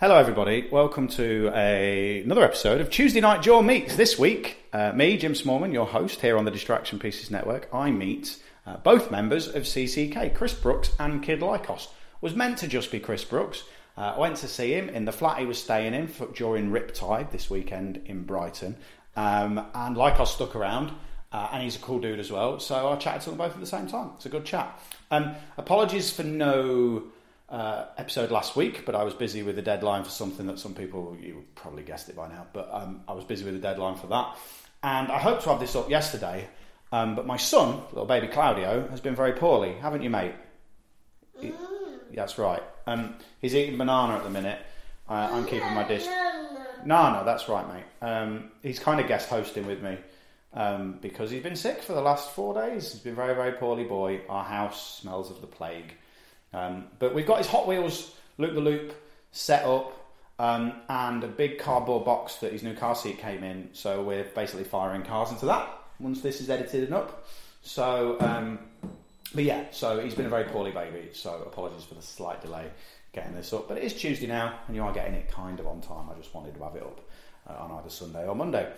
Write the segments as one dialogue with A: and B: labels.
A: Hello, everybody. Welcome to a, another episode of Tuesday Night Jaw Meets. This week, uh, me, Jim Smallman, your host here on the Distraction Pieces Network, I meet uh, both members of CCK, Chris Brooks and Kid Lykos. Was meant to just be Chris Brooks. Uh, I went to see him in the flat he was staying in for, during Riptide this weekend in Brighton. Um, and Lykos stuck around, uh, and he's a cool dude as well. So I chatted to them both at the same time. It's a good chat. Um, apologies for no uh, episode last week, but I was busy with the deadline for something that some people you probably guessed it by now. But um, I was busy with the deadline for that, and I hoped to have this up yesterday. Um, but my son, little baby Claudio, has been very poorly, haven't you, mate? He, that's right. Um, he's eating banana at the minute. Uh, I'm keeping my dish. No, no, that's right, mate. Um, he's kind of guest hosting with me um, because he's been sick for the last four days. He's been very, very poorly boy. Our house smells of the plague. Um, but we've got his Hot Wheels loop the loop set up um, and a big cardboard box that his new car seat came in. So we're basically firing cars into that once this is edited and up. So, um, but yeah, so he's been a very poorly baby. So apologies for the slight delay getting this up. But it is Tuesday now, and you are getting it kind of on time. I just wanted to have it up on either Sunday or Monday.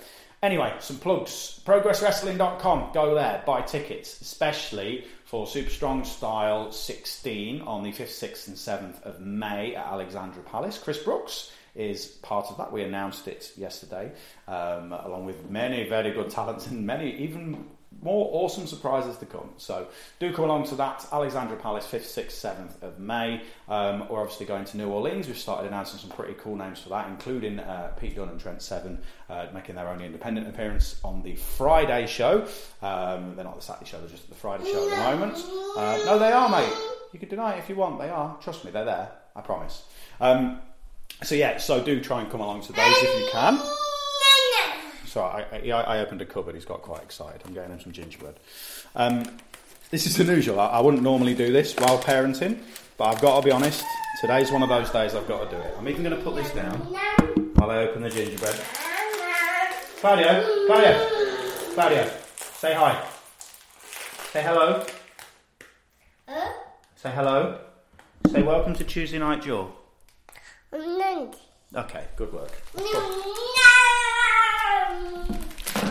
A: Anyway, some plugs. ProgressWrestling.com. Go there, buy tickets, especially for Super Strong Style 16 on the 5th, 6th, and 7th of May at Alexandra Palace. Chris Brooks is part of that. We announced it yesterday, um, along with many very good talents and many even more awesome surprises to come. So do come along to that. Alexandra Palace, 5th, 6th, 7th of May. Um, we're obviously going to New Orleans. We've started announcing some pretty cool names for that, including uh, Pete Dunne and Trent Seven uh, making their only independent appearance on the Friday show. Um, they're not the Saturday show, they're just the Friday show at the moment. Uh, no, they are, mate. You can deny it if you want. They are. Trust me, they're there. I promise. Um, so yeah, so do try and come along to those if you can. So I, I, I opened a cupboard. He's got quite excited. I'm getting him some gingerbread. Um, this is unusual. I, I wouldn't normally do this while parenting, but I've got to be honest. Today's one of those days I've got to do it. I'm even going to put this down while I open the gingerbread. Claudio, Claudio, Claudio, say hi. Say hello. Say hello. Say welcome to Tuesday Night Jaw. Okay, good work.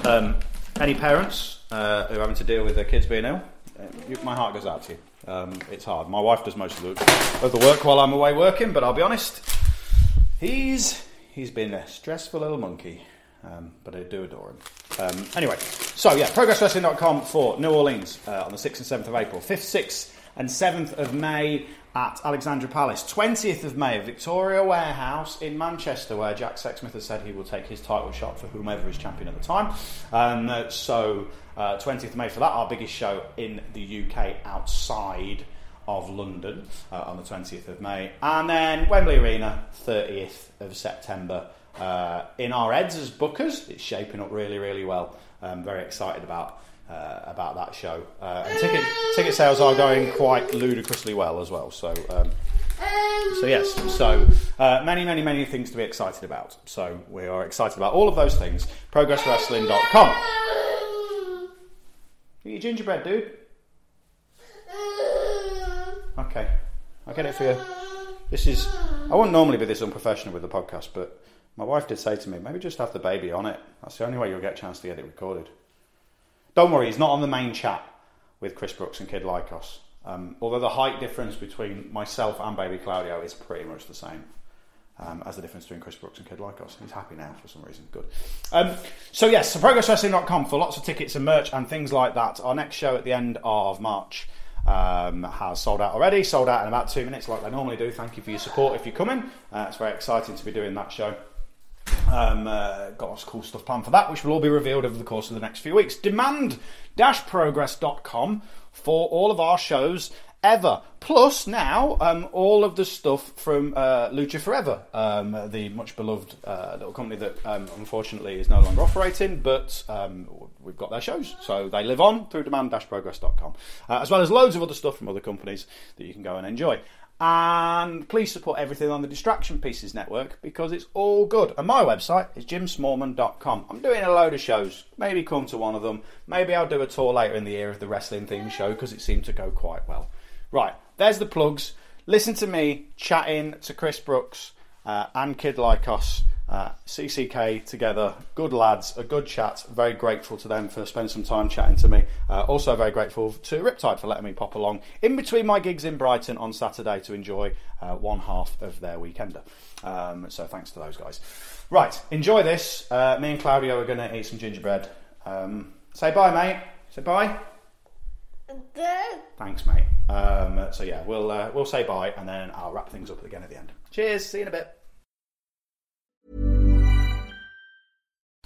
A: Um, any parents uh, who are having to deal with their kids being ill, you, my heart goes out to you. Um, it's hard. My wife does most of the, of the work while I'm away working, but I'll be honest, he's he's been a stressful little monkey, um, but I do adore him. Um, anyway, so yeah, progresswrestling.com for New Orleans uh, on the 6th and 7th of April, 5th, 6th, and 7th of May at Alexandra Palace. 20th of May, Victoria Warehouse in Manchester, where Jack Sexsmith has said he will take his title shot for whomever is champion at the time. Um, so, uh, 20th of May for that, our biggest show in the UK outside of London uh, on the 20th of May. And then Wembley Arena, 30th of September. Uh, in our heads as bookers, it's shaping up really, really well. I'm very excited about uh, about that show. Uh, and ticket ticket sales are going quite ludicrously well as well. So. Um, so yes, so uh, many, many, many things to be excited about. So we are excited about all of those things. ProgressWrestling.com. Eat your gingerbread, dude. Okay. I'll get it for you. This is. I wouldn't normally be this unprofessional with the podcast, but my wife did say to me, maybe just have the baby on it. That's the only way you'll get a chance to get it recorded. Don't worry, he's not on the main chat with Chris Brooks and Kid Lykos. Um, although the height difference between myself and baby Claudio is pretty much the same um, as the difference between Chris Brooks and Kid Lykos. He's happy now for some reason. Good. Um, so, yes, so progresswrestling.com for lots of tickets and merch and things like that. Our next show at the end of March um, has sold out already, sold out in about two minutes, like they normally do. Thank you for your support if you're coming. Uh, it's very exciting to be doing that show. Um, uh, got lots of cool stuff planned for that, which will all be revealed over the course of the next few weeks. Demand-progress.com for all of our shows ever. Plus, now um, all of the stuff from uh, Lucha Forever, um, the much beloved uh, little company that um, unfortunately is no longer operating, but um, we've got their shows, so they live on through demand-progress.com, uh, as well as loads of other stuff from other companies that you can go and enjoy. And please support everything on the Distraction Pieces Network because it's all good. And my website is jimsmallman.com. I'm doing a load of shows. Maybe come to one of them. Maybe I'll do a tour later in the year of the wrestling themed show because it seemed to go quite well. Right, there's the plugs. Listen to me chatting to Chris Brooks uh, and Kid Lykos, uh, CCK together. Good lads, a good chat. Very grateful to them for spending some time chatting to me. Uh, also, very grateful to Riptide for letting me pop along in between my gigs in Brighton on Saturday to enjoy uh, one half of their weekender. Um, so, thanks to those guys. Right, enjoy this. Uh, me and Claudio are going to eat some gingerbread. Um, say bye, mate. Say bye. Thanks, mate. Um, so yeah, we'll uh, we'll say bye, and then I'll wrap things up again at the end. Cheers. See you in a bit.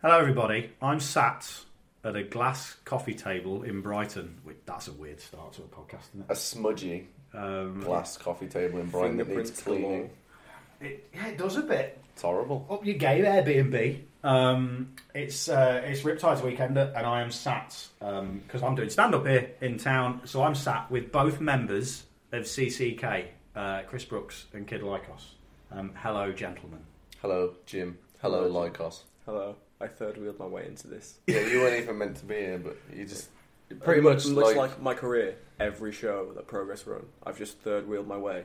A: Hello, everybody. I'm sat at a glass coffee table in Brighton. Wait, that's a weird start to a podcast, isn't it?
B: a smudgy
A: Um,
B: glass coffee table in Brighton that needs
C: Fingerprints
B: cleaning.
A: It, yeah, it does a bit.
B: It's horrible.
A: Up your game, Airbnb. Um, it's uh, it's Riptide's weekender, and I am sat because I'm doing stand up here in town. So I'm sat with both members of CCK, uh, Chris Brooks and Kid Lykos. Um, hello, gentlemen.
B: Hello, Jim. Hello, Lykos.
C: Hello. I third wheeled my way into this.
B: Yeah, you weren't even meant to be here, but you just you pretty much
C: looks
B: like,
C: like, my career. Every show that Progress run, I've just third wheeled my way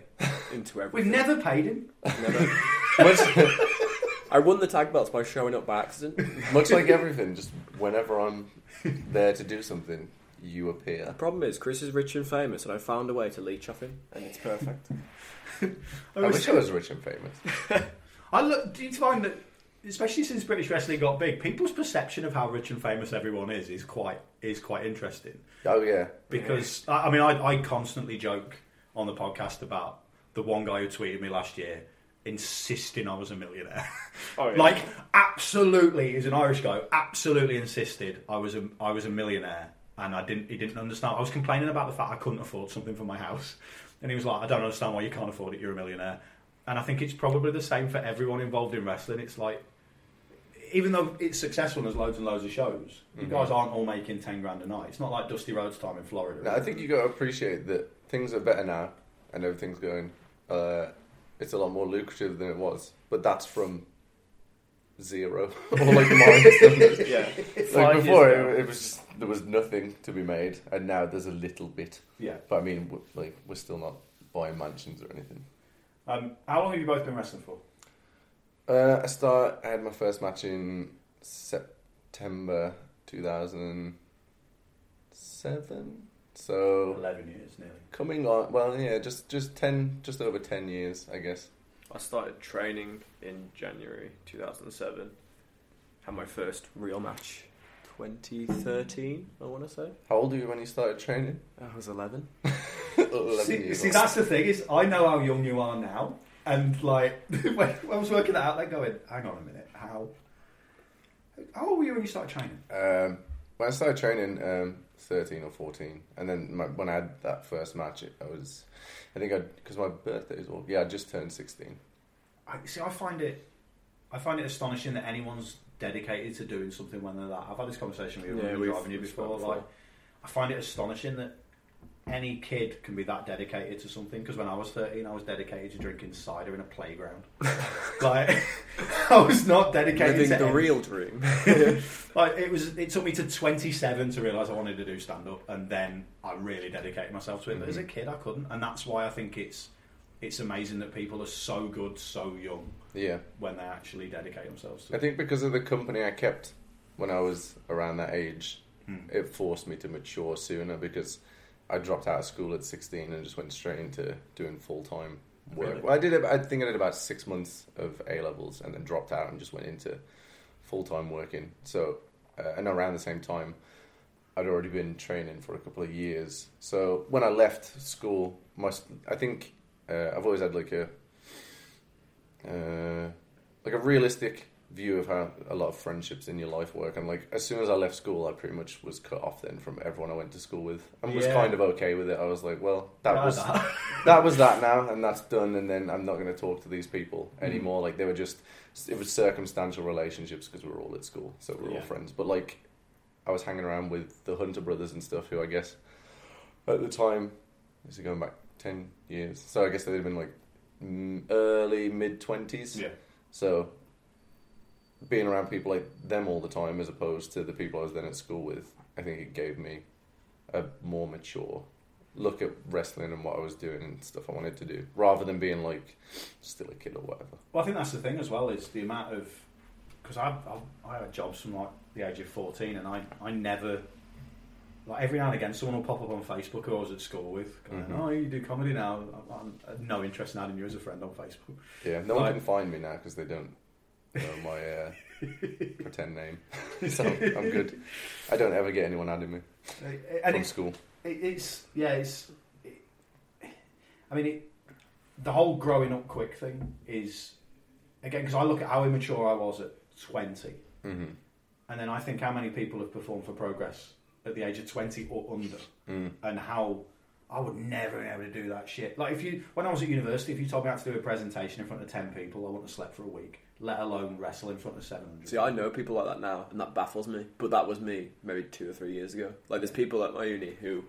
C: into everything.
A: We've never paid him.
C: Never.
B: much,
C: I won the tag belts by showing up by accident.
B: much like everything. Just whenever I'm there to do something, you appear.
C: The problem is Chris is rich and famous, and I found a way to leech off him, and it's perfect.
B: I wish I was rich and famous.
A: I look. Do you find that, especially since British wrestling got big, people's perception of how rich and famous everyone is is quite is quite interesting.
B: Oh yeah,
A: Because I, I mean, I, I constantly joke on the podcast about the one guy who tweeted me last year insisting I was a millionaire.
C: Oh, yeah.
A: like absolutely, he's an Irish guy. Absolutely insisted I was a I was a millionaire, and I didn't. He didn't understand. I was complaining about the fact I couldn't afford something for my house, and he was like, "I don't understand why you can't afford it. You're a millionaire." And I think it's probably the same for everyone involved in wrestling. It's like even though it's successful and there's loads and loads of shows, you guys aren't all making ten grand a night. It's not like Dusty Rhodes time in Florida.
B: No, I think you got to appreciate that things are better now and everything's going. Uh, it's a lot more lucrative than it was, but that's from zero or like minus.
C: Yeah.
B: like
C: Five
B: before,
C: ago.
B: it, it was just, there was nothing to be made, and now there's a little bit.
A: Yeah.
B: But I mean, w- like we're still not buying mansions or anything.
A: Um, how long have you both been wrestling for?
B: Uh, I start. I had my first match in September 2007. So
A: Eleven years, nearly.
B: coming on. Well, yeah, just just ten, just over ten years, I guess.
C: I started training in January 2007. Had my first real match 2013, I want to say.
B: How old were you when you started training?
C: I was 11.
B: 11
A: See, see that's the thing is, I know how young you are now, and like when, when I was working that out, like going, hang on a minute, how? How old were you when you started training?
B: Um, when I started training, um, thirteen or fourteen, and then my, when I had that first match, it, I was, I think I because my birthday is all yeah, I just turned sixteen.
A: I see. I find it, I find it astonishing that anyone's dedicated to doing something when they're that. I've had this conversation with you
C: Yeah,
A: when we
C: we've-
A: driving you
C: we've
A: before. Like. I find it astonishing that any kid can be that dedicated to something. Because when I was thirteen, I was dedicated to drinking cider in a playground. like, I was not dedicated
C: Living
A: to
C: the
A: any-
C: real dream.
A: Like it was, it took me to 27 to realise I wanted to do stand up, and then I really dedicated myself to it. But as a kid, I couldn't, and that's why I think it's it's amazing that people are so good so young
B: Yeah,
A: when they actually dedicate themselves to
B: I
A: it.
B: think because of the company I kept when I was around that age,
A: Hmm.
B: it forced me to mature sooner because I dropped out of school at 16 and just went straight into doing full time work.
A: Really?
B: Well, I did. I think I did about six months of A levels and then dropped out and just went into full time working. So, uh, and around the same time, I'd already been training for a couple of years. So when I left school, my I think uh, I've always had like a uh, like a realistic view of how a lot of friendships in your life work. And like as soon as I left school, I pretty much was cut off then from everyone I went to school with, and was kind of okay with it. I was like, well, that
A: Like
B: was
A: that.
B: that was that now, and that's done. And then I'm not going to talk to these people
A: Mm.
B: anymore. Like they were just it was circumstantial relationships because we were all at school, so we are
A: Yeah.
B: all friends. But like I was hanging around with the Hunter brothers and stuff, who I guess at the time this is going back ten years. So I guess they'd have been like mm, early mid twenties.
A: Yeah.
B: So being around people like them all the time, as opposed to the people I was then at school with, I think it gave me a more mature look at wrestling and what I was doing and stuff I wanted to do, rather than being like still a kid or whatever.
A: Well, I think that's the thing as well is the amount of because I, I I had jobs from like the age of 14, and I I never. Like every now and again, someone will pop up on Facebook who I was at school with, going,
B: Mhm.
A: "Oh, you do comedy now." I'm, I have no interest in adding you as a friend on Facebook.
B: Yeah, no
A: Like-
B: one can find me now because they don't my uh, pretend name, so I'm good. I don't ever get anyone adding me
A: And
B: from school.
A: it, it's yeah, it's. It, I mean, it, the whole growing up quick thing is again because I look at how immature I was at 20,
B: hmm
A: and then I think how many people have performed for Progress at the age of 20 or under,
B: Mm.
A: and how I would never be able to do that shit. Like if you, when I was at university, if you told me I had to do a presentation in front of 10 people, I wouldn't have slept for a week, let alone wrestle in front of 700.
C: See, I know people like that now, and that baffles me. But that was me maybe two or three years ago. Like, there's people at my uni who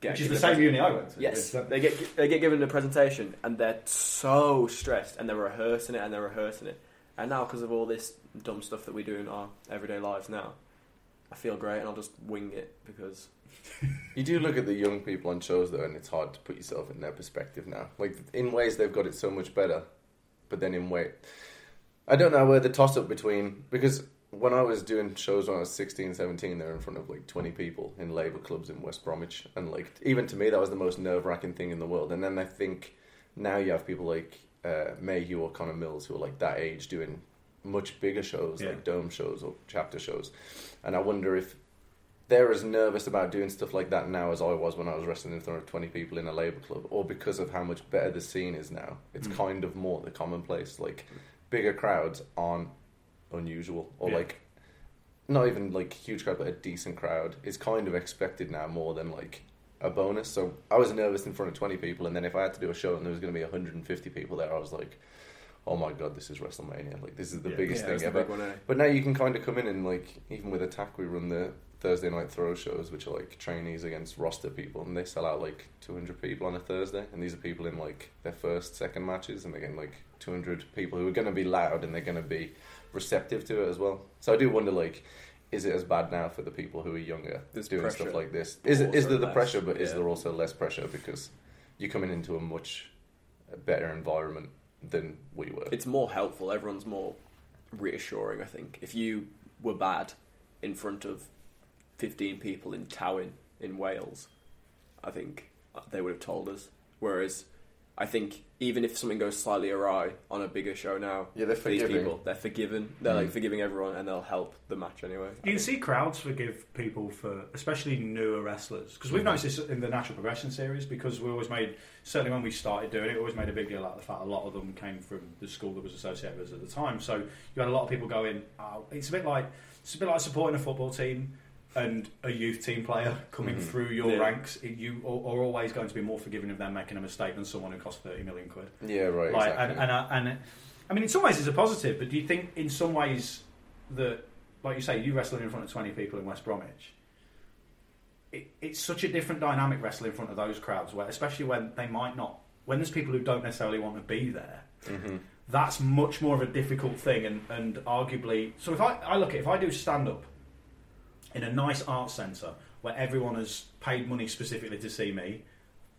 C: get
A: Which is the same
C: pres-
A: uni I went to.
C: Yes,
A: uh,
C: they get they get given a presentation, and they're so stressed, and they're rehearsing it, and they're rehearsing it. And now, because of all this dumb stuff that we do in our everyday lives now, I feel great, and I'll just wing it because
B: You do look at the young people on shows though, and it's hard to put yourself in their perspective now. Like in ways they've got it so much better, but then in way, I don't know where the toss up between because when I was doing shows when I was 16, 17, they were in front of like 20 people in labour clubs in West Bromwich, and like even to me that was the most nerve wracking thing in the world. And then I think now you have people like uh, Mayhew or Connor Mills who are like that age doing much bigger shows
A: Yeah.
B: like dome shows or chapter shows, and I wonder if they're as nervous about doing stuff like that now as I was when I was wrestling in front of 20 people in a labour club, or because of how much better the scene is now. It's
A: Mm.
B: kind of more the commonplace. Like, bigger crowds aren't unusual, or
A: Yeah.
B: like, not even like huge crowd, but a decent crowd is kind of expected now more than like a bonus. So I was nervous in front of 20 people, and then if I had to do a show and there was going to be 150 people there, I was like, oh my god, this is WrestleMania. Like this is the
A: Yeah.
B: biggest
C: Yeah,
B: thing ever.
C: big one, eh?
B: But now you can kind of come in and like even with Attack, we run the Thursday night throw shows, which are like trainees against roster people, and they sell out like 200 people on a Thursday, and these are people in like their first, second matches, and they're getting like 200 people who are going to be loud and they're going to be receptive to it as well. So I do wonder like. Is it as bad now for the people who are younger
C: There's
B: doing
C: pressure,
B: stuff like this? Is it is there the
C: less,
B: pressure, but is there also less pressure because you're coming into a much better environment than we were?
C: It's more helpful. Everyone's more reassuring. I think if you were bad in front of fifteen people in Towyn in Wales, I think they would have told us. Whereas, I think even if something goes slightly awry on a bigger show now,
B: Yeah, they're
C: these
B: forgiving.
C: people they're forgiven. They're like
B: Mm.
C: forgiving everyone, and they'll help the match anyway. I
A: You can
C: think.
A: see crowds forgive people for, especially newer wrestlers, because
B: Mm.
A: we've noticed this in the Natural Progression series. Because we always made, certainly when we started doing it, we always made a big deal out of the fact a lot of them came from the school that was associated with us at the time. So you had a lot of people going, oh, "It's a bit like it's a bit like supporting a football team." And a youth team player coming
B: Mhm.
A: through your
C: Yeah.
A: ranks, you are, are always going to be more forgiving of them making a mistake than someone who costs thirty million quid.
B: yeah, right.
A: Like,
B: exactly.
A: and, and, uh, and I mean, in some ways, it's a positive. But do you think, in some ways, that, like you say, you wrestling in front of twenty people in West Bromwich, it, it's such a different dynamic wrestling in front of those crowds, where especially when they might not, when there's people who don't necessarily want to be there.
B: Mhm.
A: That's much more of a difficult thing, and, and arguably, so if I, I look at if I do stand up in a nice art centre where everyone has paid money specifically to see me,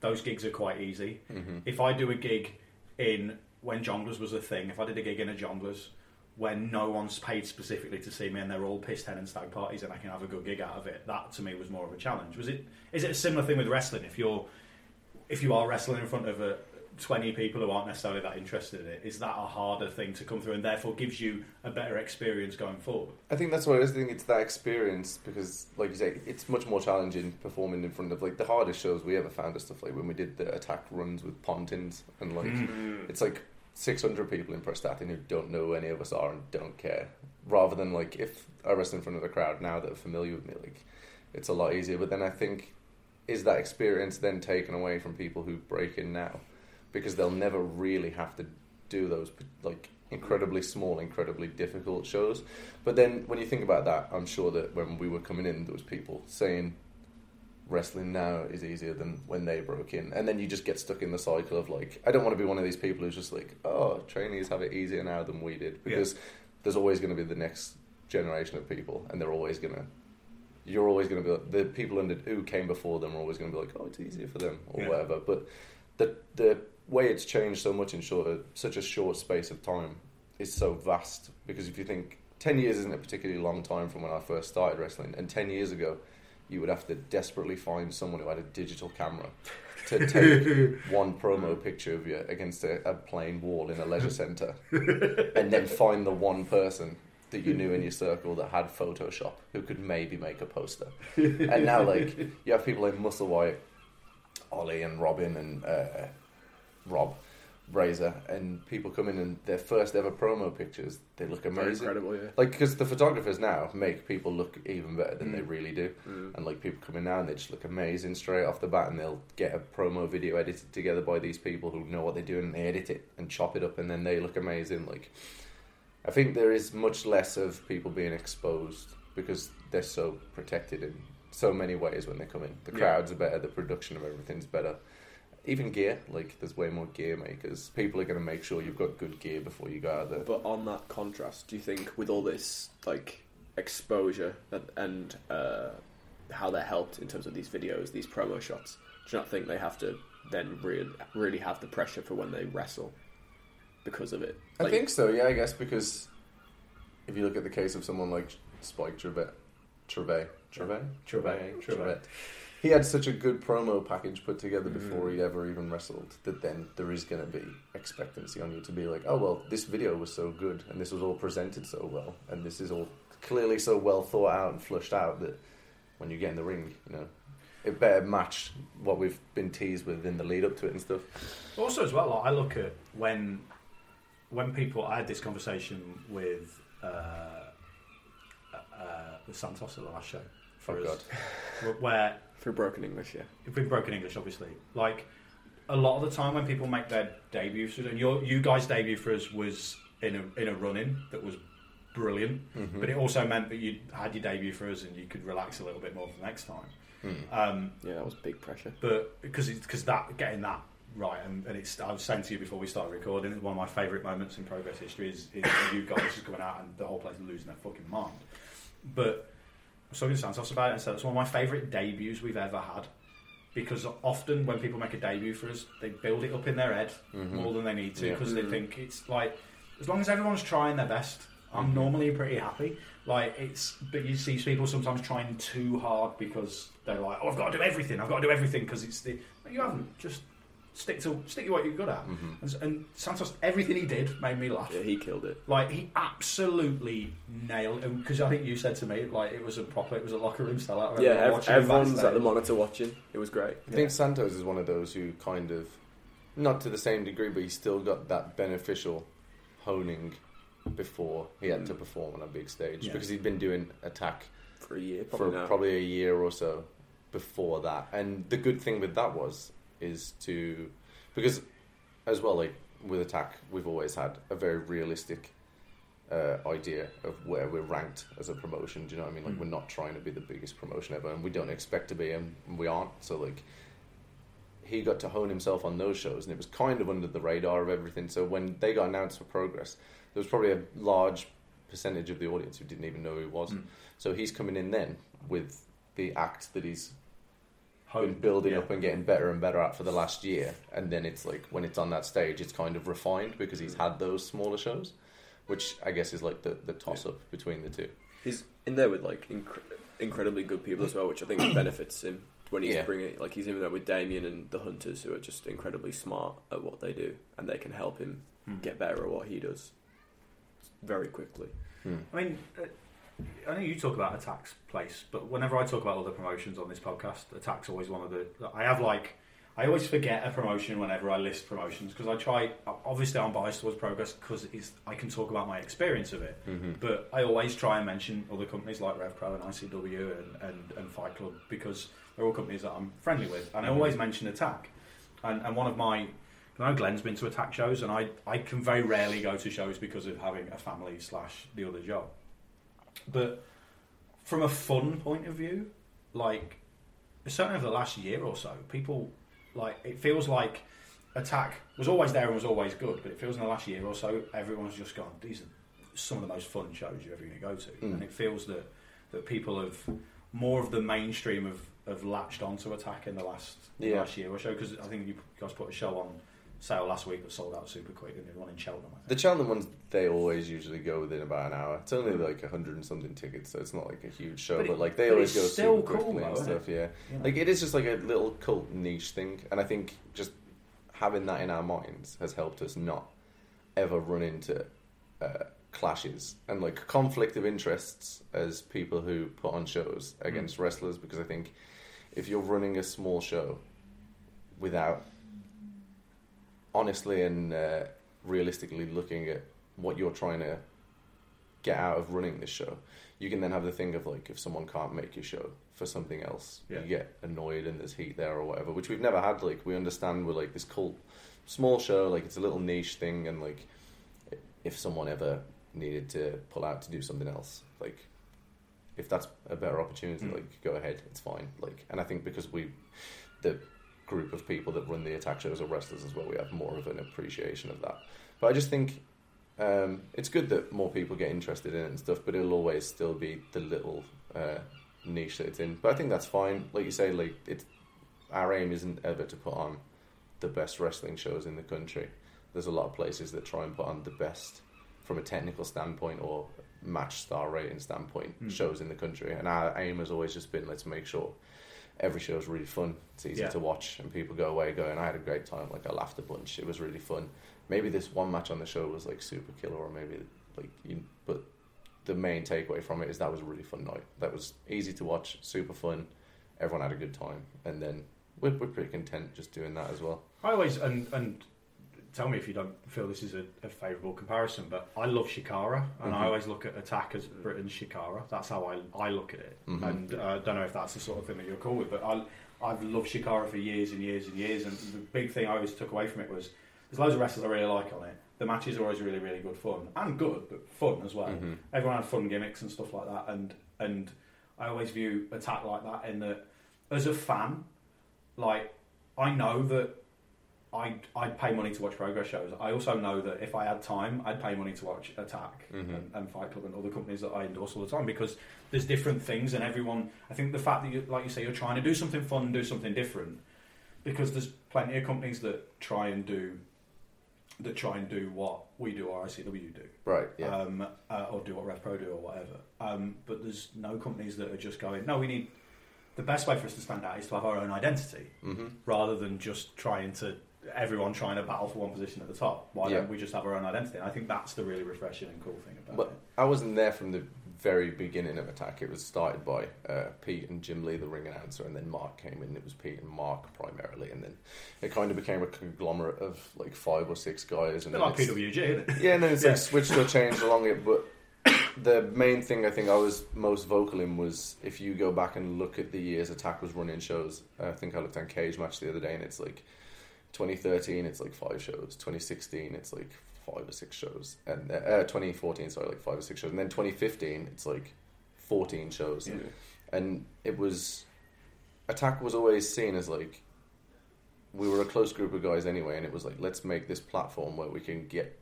A: those gigs are quite easy.
B: Mhm.
A: If I do a gig in when Jongleurs was a thing, if I did a gig in a Jongleurs when no one's paid specifically to see me and they're all pissed hen and stag parties and I can have a good gig out of it, that to me was more of a challenge. Was it? Is it a similar thing with wrestling? If you're if you are wrestling in front of a 20 people who aren't necessarily that interested in it, is that a harder thing to come through and therefore gives you a better experience going forward?
B: I think that's what I was thinking. It's that experience because, like you say, it's much more challenging performing in front of like the hardest shows we ever found. Is stuff like when we did the attack runs with Pontins and like
C: Mm.
B: it's like 600 people in Prestatyn who don't know who any of us are and don't care. Rather than like if I rest in front of a crowd now that are familiar with me, like it's a lot easier. But then I think is that experience then taken away from people who break in now because they'll never really have to do those like incredibly small, incredibly difficult shows. But then when you think about that, I'm sure that when we were coming in, there was people saying wrestling now is easier than when they broke in, and then you just get stuck in the cycle of like, I don't want to be one of these people who's just like, oh, trainees have it easier now than we did because there's always going to be the next generation of people, and they're always going to. You're always going to be like, the people under, who came before them are always going to be like, oh, it's easier for them or
A: Yeah.
B: whatever. But the the way it's changed so much in short, such a short space of time is so vast because if you think 10 years isn't a particularly long time from when I first started wrestling and 10 years ago you would have to desperately find someone who had a digital camera to take one promo picture of you against a, a plain wall in a leisure centre and then find the one person that you knew in your circle that had Photoshop who could maybe make a poster. And now, like, you have people like Muscle White, Ollie, and Robin, and uh, Rob Razor, and people come in and their first ever promo pictures, they look
C: They're
B: amazing.
C: incredible, yeah.
B: Like, because the photographers now make people look even better than they
C: Mm.
B: really do.
C: Mm.
B: And like people come in now and they just look amazing straight off the bat, and they'll get a promo video edited together by these people who know what they're doing, and they edit it and chop it up, and then they look amazing. Like, I think there is much less of people being exposed because they're so protected in so many ways when they come in. The
C: Yeah.
B: crowds are better, the production of everything's better. Even gear, like there's way more gear makers. People are going to make sure you've got good gear before you go out there.
C: But on that contrast, do you think with all this like exposure and, and uh, how they're helped in terms of these videos, these promo shots, do you not think they have to then really really have the pressure for when they wrestle because of it?
B: I think so, yeah, I guess, because if you look at the case of someone like Spike Trivet, Trivet, Trivet,
A: Trivet, Trivet.
B: He had such a good promo package put together
C: Mm.
B: before he ever even wrestled that then there is going to be expectancy on you to be like, oh, well, this video was so good and this was all presented so well and this is all clearly so well thought out and flushed out that when you get in the ring, you know, it better match what we've been teased with in the lead up to it and stuff.
A: Also, as well, like, I look at when when people. I had this conversation with uh, uh, with Santos at the last show for
B: Oh,
A: us, where
C: through broken English, yeah.
A: It's broken English, obviously. Like, a lot of the time when people make their debut, for- and your you guys' debut for us was in a in a run in that was brilliant,
B: Mm-hmm.
A: but it also meant that you had your debut for us and you could relax a little bit more for the next time. Um,
C: Yeah, that was big pressure.
A: but because it's because that getting that right and, and it's I was saying to you before we started recording one of my favourite moments in progress history is, is you guys just coming out and the whole place losing their fucking mind but was talking to Santos about it and said it's one of my favourite debuts we've ever had. Because often when people make a debut for us they build it up in their head mm-hmm. more than they need to
B: Yeah.
A: because they mm. think it's like as long as everyone's trying their best I'm mm-hmm. normally pretty happy. Like it's but you see people sometimes trying too hard because they're like oh I've got to do everything I've got to do everything because it's the you haven't just stick to stick to what you're good at mm-hmm. and, and Santos everything he did made me laugh
C: Yeah, he killed it.
A: like he absolutely nailed it because I think you said to me like it was a proper it was a locker room sellout
C: Yeah,
A: Everyone
C: ev- everyone's at the monitor watching. It was great.
B: I think Santos is one of those who kind of, not to the same degree, but he still got that beneficial honing before he had to mm. perform on a big stage
A: Yeah.
B: because he'd been doing attack
C: For a year,
B: for
C: now.
B: probably a year or so before that. And the good thing with that was is to because as well like with attack we've always had a very realistic uh, idea of where we're ranked as a promotion. Do you know what I mean? Like we're not trying to be the biggest promotion ever, and we don't expect to be, and we aren't. So like he got to hone himself on those shows, and it was kind of under the radar of everything. So when they got announced for Progress, there was probably a large percentage of the audience who didn't even know who he was. So he's coming in then with the act that he's
A: Honed,
B: building
A: yeah.
B: up and getting better and better at for the last year, and then it's like when it's on that stage, it's kind of refined because he's had those smaller shows, which I guess is like the, the toss up between the two.
C: He's in there with like incre- incredibly good people as well, which I think benefits him when he's
B: Yeah.
C: bringing. Like he's in there with Damien and the Hunters, who are just incredibly smart at what they do, and they can help him get better at what he does very quickly.
A: I mean, uh, I know you talk about Attack's place, but whenever I talk about other promotions on this podcast, Attack's always one of the. I have like. I always forget a promotion whenever I list promotions because I try. Obviously, I'm biased towards Progress because I can talk about my experience of it. Mm-hmm. But I always try and mention other companies like RevPro and ICW and, and, and Fight Club because they're all companies that I'm friendly with. And I mm-hmm. always mention Attack. And, and one of my I know Glenn's been to attack shows, and I, I can very rarely go to shows because of having a family slash the other job. But from a fun point of view, like certainly over the last year or so, people like it feels like attack was always there and was always good, but it feels in the last year or so everyone's just gone. These are some of the most fun shows you're ever going to go to,
B: Mm.
A: and it feels that that people have more of the mainstream have, have latched onto attack in the last
B: Yeah.
A: last year or so because I think you guys put a show on sale last week that sold out super quick and the one in Cheltenham.
B: The Cheltenham ones, they always usually go within about an hour. It's only like a hundred and something tickets, so it's not like a huge show.
A: But
B: But,
A: it-
B: like they
A: but
B: always go super
A: cool,
B: quickly and
A: though, isn't
B: stuff. Yeah,
A: You know?
B: like it is just like a little cult niche thing, and I think just having that in our minds has helped us not ever run into uh, clashes and like conflict of interests as people who put on shows against wrestlers. Because I think if you're running a small show without honestly and uh, realistically looking at what you're trying to get out of running this show, you can then have the thing of like if someone can't make your show for something else,
A: Yeah.
B: you get annoyed and there's heat there or whatever, which we've never had. Like we understand we're like this cult, small show, like it's a little niche thing, and like if someone ever needed to pull out to do something else, like if that's a better opportunity,
A: Mm.
B: like go ahead, it's fine. Like, and I think because we, the group of people that run the attack shows or wrestlers as well, we have more of an appreciation of that. But I just think um, it's good that more people get interested in it and stuff, but it'll always still be the little uh, niche that it's in. But I think that's fine. Like you say, like it's our aim isn't ever to put on the best wrestling shows in the country. There's a lot of places that try and put on the best from a technical standpoint or match star rating standpoint shows in the country. And our aim has always just been let's make sure every show is really fun. It's easy
A: Yeah.
B: to watch, and people go away going, "I had a great time. Like I laughed a bunch. It was really fun." Maybe this one match on the show was like super killer, or maybe like you. But the main takeaway from it is that was a really fun night. That was easy to watch, super fun. Everyone had a good time, and then we're, we're pretty content just doing that as well.
A: I always and and tell me if you don't feel this is a, a favourable comparison, but I love Chikara, and I mm-hmm. always look at Attack as Britain's Chikara. That's how I, I look at it, mm-hmm. and uh, I don't know if that's the sort of thing that you're cool with, but I I've loved Chikara for years and years and years, and the big thing I always took away from it was there's loads of wrestlers I really like on it. The matches are always really really good fun and good, but fun as well. Mm-hmm. Everyone had fun gimmicks and stuff like that, and and I always view Attack like that in that as a fan, like I know that I I'd pay money to watch progress shows. I also know that if I had time, I'd pay money to watch Attack and, and Fight Club and other companies that I endorse all the time because there's different things and everyone. I think the fact that you, like you say, you're trying to do something fun and do something different because there's plenty of companies that try and do that try and do what we do or ICW do
B: Right. Yeah.
A: um, uh, or do what RevPro do or whatever. Um, but there's no companies that are just going, no, we need the best way for us to stand out is to have our own identity
B: hmm
A: rather than just trying to everyone trying to battle for one position at the top. Why
B: Yeah.
A: don't we just have our own identity? And I think that's the really refreshing and cool thing about it.
B: But
A: it.
B: I wasn't there from the very beginning of Attack. It was started by uh, Pete and Jim Lee, the ring announcer, and then Mark came in. It was Pete and Mark primarily, and then it kind of became a conglomerate of like five or six guys. And
A: like PWG, isn't it?
B: Yeah, and then it's
A: Yeah.
B: like switched or changed along it. But the main thing I think I was most vocal in was if you go back and look at the years Attack was running shows. I think I looked on Cage Match the other day, and it's like 2013, it's like five shows. 2016, it's like five or six shows, and uh, 2014, sorry, like five or six shows, and then 2015, it's like 14 shows,
A: Yeah.
B: and it was Attack was always seen as like we were a close group of guys anyway, and it was like let's make this platform where we can get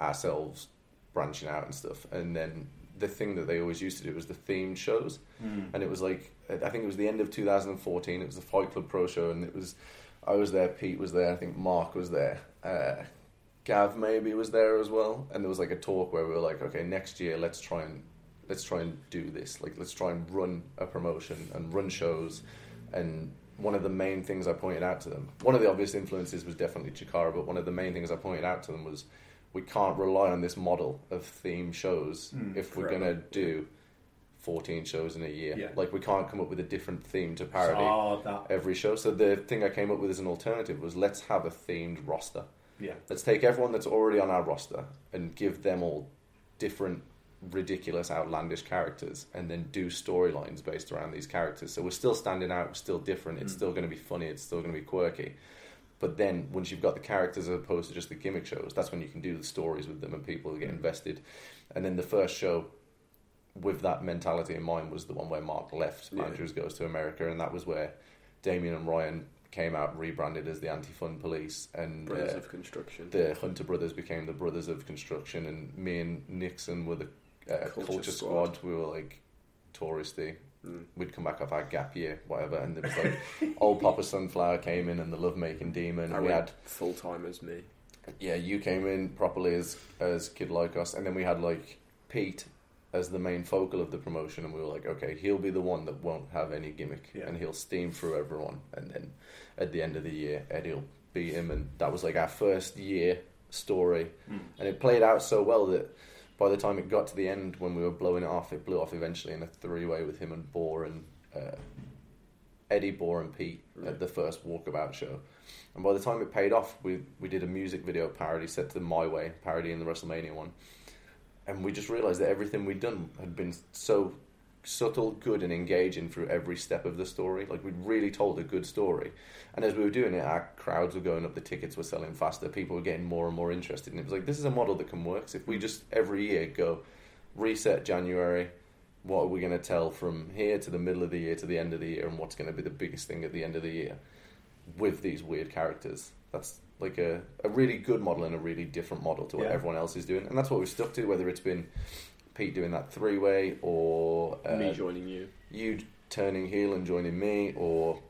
B: ourselves branching out and stuff. And then the thing that they always used to do was the themed shows, and it was like I think it was the end of 2014. It was the Fight Club Pro show, and it was I was there, Pete was there, I think Mark was there. Uh, Gav maybe was there as well, and there was like a talk where we were like, okay, next year let's try and let's try and do this. Like let's try and run a promotion and run shows. And one of the main things I pointed out to them, one of the obvious influences was definitely Chikara, but one of the main things I pointed out to them was we can't rely on this model of theme shows
A: Mm,
B: if we're gonna do 14 shows in a year.
A: Yeah.
B: Like we can't come up with a different theme to parody
A: Oh,
B: every show. So the thing I came up with as an alternative was let's have a themed roster.
A: yeah.
B: Let's take everyone that's already on our roster and give them all different, ridiculous, outlandish characters, and then do storylines based around these characters. So we're still standing out, we're still different. It's mm. still going to be funny. It's still going to be quirky. But then once you've got the characters as opposed to just the gimmick shows, that's when you can do the stories with them and people get mm. invested. And then the first show with that mentality in mind was the one where Mark left.
C: Yeah.
B: Andrews goes to America, and that was where Damien and Ryan came out rebranded as the Anti-Fun Police, and
C: Brothers
B: uh,
C: of Construction.
B: the Hunter brothers became the Brothers of Construction, and me and Nixon were the uh,
C: Culture
B: Culture,
C: Squad.
B: Squad. We were like touristy.
C: Mm.
B: We'd come back off our gap year, whatever, and there was like old Papa Sunflower came in, and the Love Making Demon,
C: I
B: and we had
C: full time as me.
B: yeah, you came in properly as as Kid Us, and then we had like Pete as the main focal of the promotion, and we were like, okay, he'll be the one that won't have any gimmick,
A: Yeah.
B: and he'll steam through everyone, and then at the end of the year, Eddie'll beat him, and that was like our first year story, and it played out so well that by the time it got to the end, when we were blowing it off, it blew off eventually in a three way with him and Boar and uh, Eddie Boar and Pete at the first walkabout show. And by the time it paid off, we we did a music video parody set to My Way, parody in the WrestleMania one. And we just realized that everything we'd done had been so subtle, good, and engaging through every step of the story. Like we'd really told a good story. And as we were doing it, our crowds were going up, the tickets were selling faster, people were getting more and more interested. And it was like, this is a model that can work. So if we mm. just every year go reset January, what are we going to tell from here to the middle of the year to the end of the year, and what's going to be the biggest thing at the end of the year with these weird characters? That's like a, a really good model and a really different model to what
A: Yeah.
B: everyone else is doing, and that's what we've stuck to. Whether it's been Pete doing that three way, or uh,
C: me joining you.
B: you turning heel and joining me, or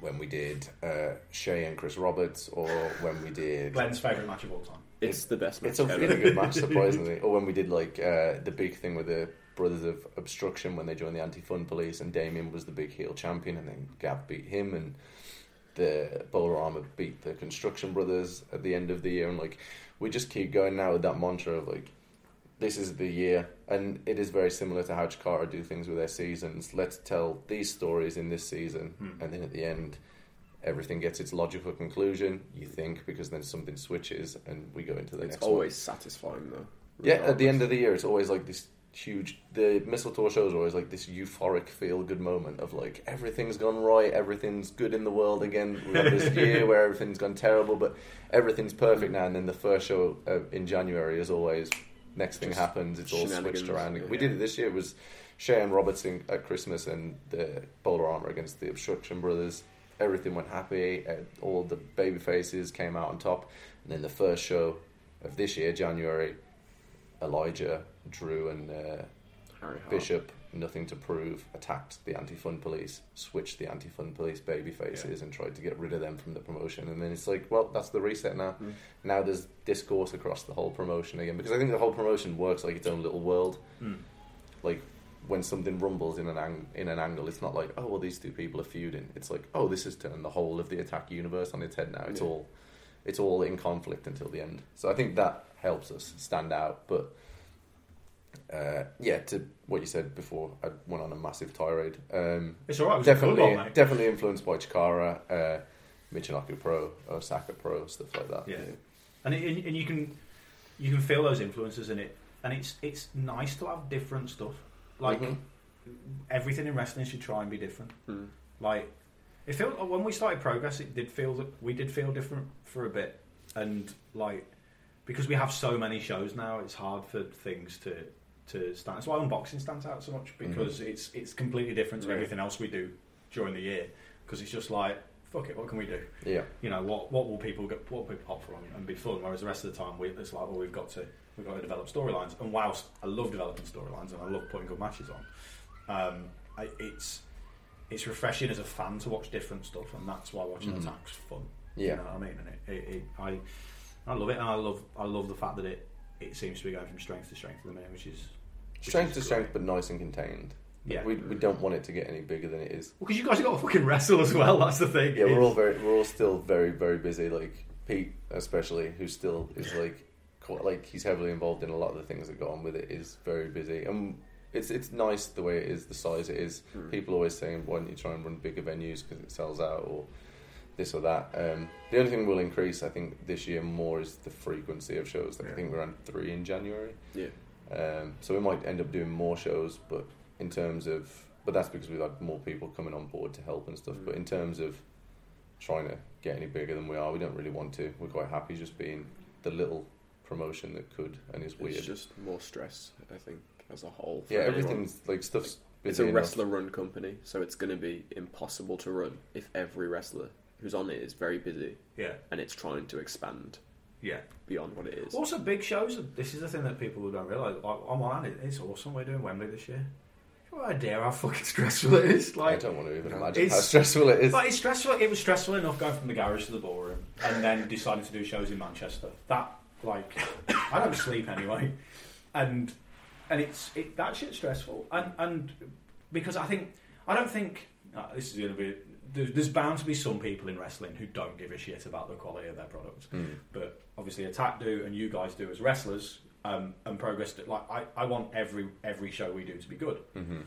B: when we did uh, Shay and Chris Roberts, or when we did
A: Glenn's favourite match of all time.
C: It's the best match
B: it's a
C: ever.
B: really good match, surprisingly. or when we did like uh, the big thing with the Brothers of Obstruction when they joined the Anti-Fun Police, and Damien was the big heel champion, and then Gav beat him, and the Bowler Armor beat the Construction Brothers at the end of the year, and like we just keep going now with that mantra of like this is the year, and it is very similar to how Chikara do things with their seasons. Let's tell these stories in this season,
A: Hmm.
B: and then at the end, everything gets its logical conclusion. You think because then something switches and we go into the
C: It's
B: next.
C: always satisfying though.
B: one. yeah. At the end of the year, it's always like this huge. The mistletoe shows are always like this euphoric, feel good moment of like everything's gone right, everything's good in the world again. We have this year where everything's gone terrible, but everything's perfect now. And then the first show uh, in January is always next thing
C: Just
B: happens. It's all switched around.
C: yeah.
B: We did it this year. It was Shane Robertson at Christmas and the Boulder Armor against the Obstruction Brothers. Everything went happy. All the baby faces came out on top. And then the first show of this year, January, Elijah, Drew, and uh,
C: Harry
B: Bishop, nothing to prove, attacked the anti-fun police, switched the anti-fun police baby faces, and tried to get rid of them from the promotion. And then it's like, well, that's the reset now.
C: Mm.
B: Now there's discourse across the whole promotion again because I think the whole promotion works like its own little world.
A: Hmm.
B: Like when something rumbles in an ang- in an angle, it's not like, oh, well, these two people are feuding. It's like, oh, this has turned the whole of the attack universe on its head now. It's
C: Yeah.
B: all it's all in conflict until the end. So I think that helps us stand out, but uh, yeah, to what you said before, I went on a massive tirade. Um,
A: It's all right. It was a good
B: definitely,
A: one,
B: definitely influenced by Chikara, uh, Michinoku Pro, Osaka Pro, stuff like that.
A: Yeah. and it, and you can you can feel those influences in it, and it's it's nice to have different stuff. Like
B: Mhm.
A: everything in wrestling should try and be different.
C: Mm.
A: Like it felt when we started progress, it did feel that we did feel different for a bit, and like because we have so many shows now, it's hard for things to to stand. That's why unboxing stands out so much because it's it's completely different to
C: Yeah.
A: everything else we do during the year. Because it's just like fuck it, what can we do?
B: Yeah,
A: you know what what will people get what will people opt for and be fun whereas the rest of the time we, it's like well we've got to we've got to develop storylines and whilst I love developing storylines and I love putting good matches on um, I, it's it's refreshing as a fan to watch different stuff and that's why watching
B: Mhm.
A: attacks fun
B: Yeah.
A: you know what I mean and it, it, it, I I love it and I love I love the fact that it it seems to be going from strength to strength at the minute which is which
B: strength
A: is
B: to strength, but nice and contained.
A: Yeah.
B: we we don't want it to get any bigger than it is.
A: well because you guys have got to fucking wrestle as well that's the thing
B: Yeah, we're all very, we're all still very, very busy. Like Pete, especially, who still is like, quite, like he's heavily involved in a lot of the things that go on with it. Is very busy, and it's it's nice the way it is, the size it is. Hmm. People always saying, "Why don't you try and run bigger venues because it sells out?" or this or that. Um, the only thing we'll increase, I think, this year more is the frequency of shows. Like I think we're on three in January.
C: Yeah.
B: Um, so we might end up doing more shows, but in terms of, but that's because we've had more people coming on board to help and stuff. But in terms of trying to get any bigger than we are, we don't really want to. We're quite happy just being the little promotion that could and is weird.
C: It's just more stress, I think, as a whole.
B: yeah,
C: anyone.
B: everything's like stuff's.
C: It's a wrestler-run company, so it's going to be impossible to run if every wrestler who's on it is very busy
A: yeah
C: and it's trying to expand
A: yeah
C: beyond what it is.
A: Also, big shows. This is the thing that people don't realise. Like, on one hand, it- it's awesome we're doing Wembley this year. You have no idea how fucking stressful it is. Like, I
B: don't want to even imagine how stressful it is.
A: but it's stressful. It was stressful enough going from the garage to the ballroom and then deciding to do shows in Manchester. That, like, I don't sleep anyway, and and it's it that shit's stressful. And and because I think I don't think uh, this is going to be. There's, there's bound to be some people in wrestling who don't give a shit about the quality of their products, but obviously Attack do, and you guys do as wrestlers, um, and Progress do. Like I, I want every every show we do to be good,
B: Mm-hmm.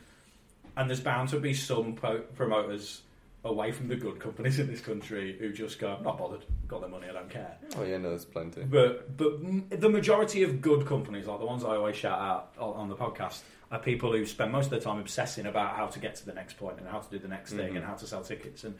A: and there's bound to be some promoters away from the good companies in this country who just go, not bothered, got their money, I don't care.
B: Oh yeah, no, there's plenty.
A: But but m- the majority of good companies, like the ones I always shout out on the podcast, are people who spend most of their time obsessing about how to get to the next point and how to do the next thing
B: Mhm.
A: and how to sell tickets. And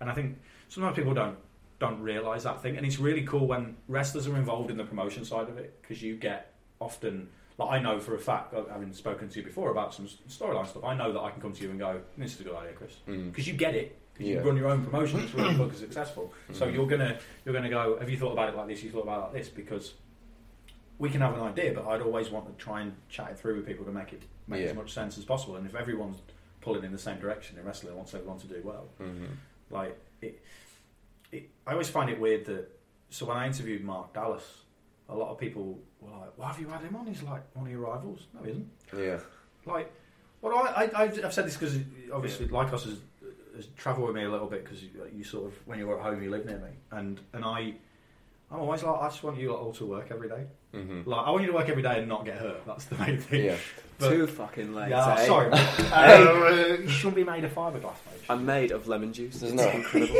A: and I think sometimes people don't don't realize that thing. And it's really cool when wrestlers are involved in the promotion side of it because you get often. Like I know for a fact, uh, having spoken to you before about some storyline stuff, I know that I can come to you and go, "This is a good idea, Chris,"
B: Mm.
A: because you get it. Because
B: Yeah.
A: you run your own promotion, it's really fucking successful. So
B: Mhm.
A: you're gonna you're gonna go. Have you thought about it like this? You thought about it like this because we can have an idea, but I'd always want to try and chat it through with people to make it make
B: Yeah.
A: as much sense as possible. And if everyone's pulling in the same direction in wrestling, wants everyone to do well.
B: Mm-hmm.
A: Like it, it, I always find it weird that. So when I interviewed Mark Dallas, a lot of people were like, "Why have you had him on? He's like one of your rivals." No, he isn't.
B: Yeah.
A: Like, well, I, I, I've I've said this because obviously Lykos has, has travelled with me a little bit because you, you sort of when you were at home you live near me, and and I, I'm always like I just want you all to work every day.
B: Mm-hmm.
A: Like I want you to work every day and not get hurt. That's the main thing.
B: Yeah.
A: But-
C: Too fucking late.
A: Yeah,
C: eh?
A: sorry. uh, you shouldn't be made of fiberglass, mate.
C: I'm made of lemon juice.
B: There's
C: It's
B: no-
C: incredible.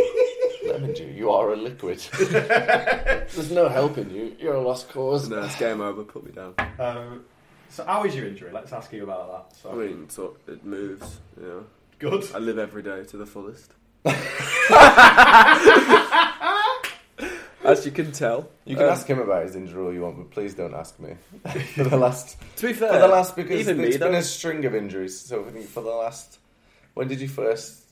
B: Lemon juice, you are a liquid. There's no helping you. You're a lost cause.
C: No, it's game over. Put me down.
A: Um, so, how is your injury? Let's ask you about that. So,
C: I mean, so it moves. You know,
A: good.
C: I live every day to the fullest. As you can tell,
B: You can
C: Um,
B: ask him about his injury all you want, but please don't ask me. for the last,
C: To be fair,
B: for the last because
C: even
B: it's
C: me
B: been
C: though,
B: a string of injuries. So I think for the last, when did you first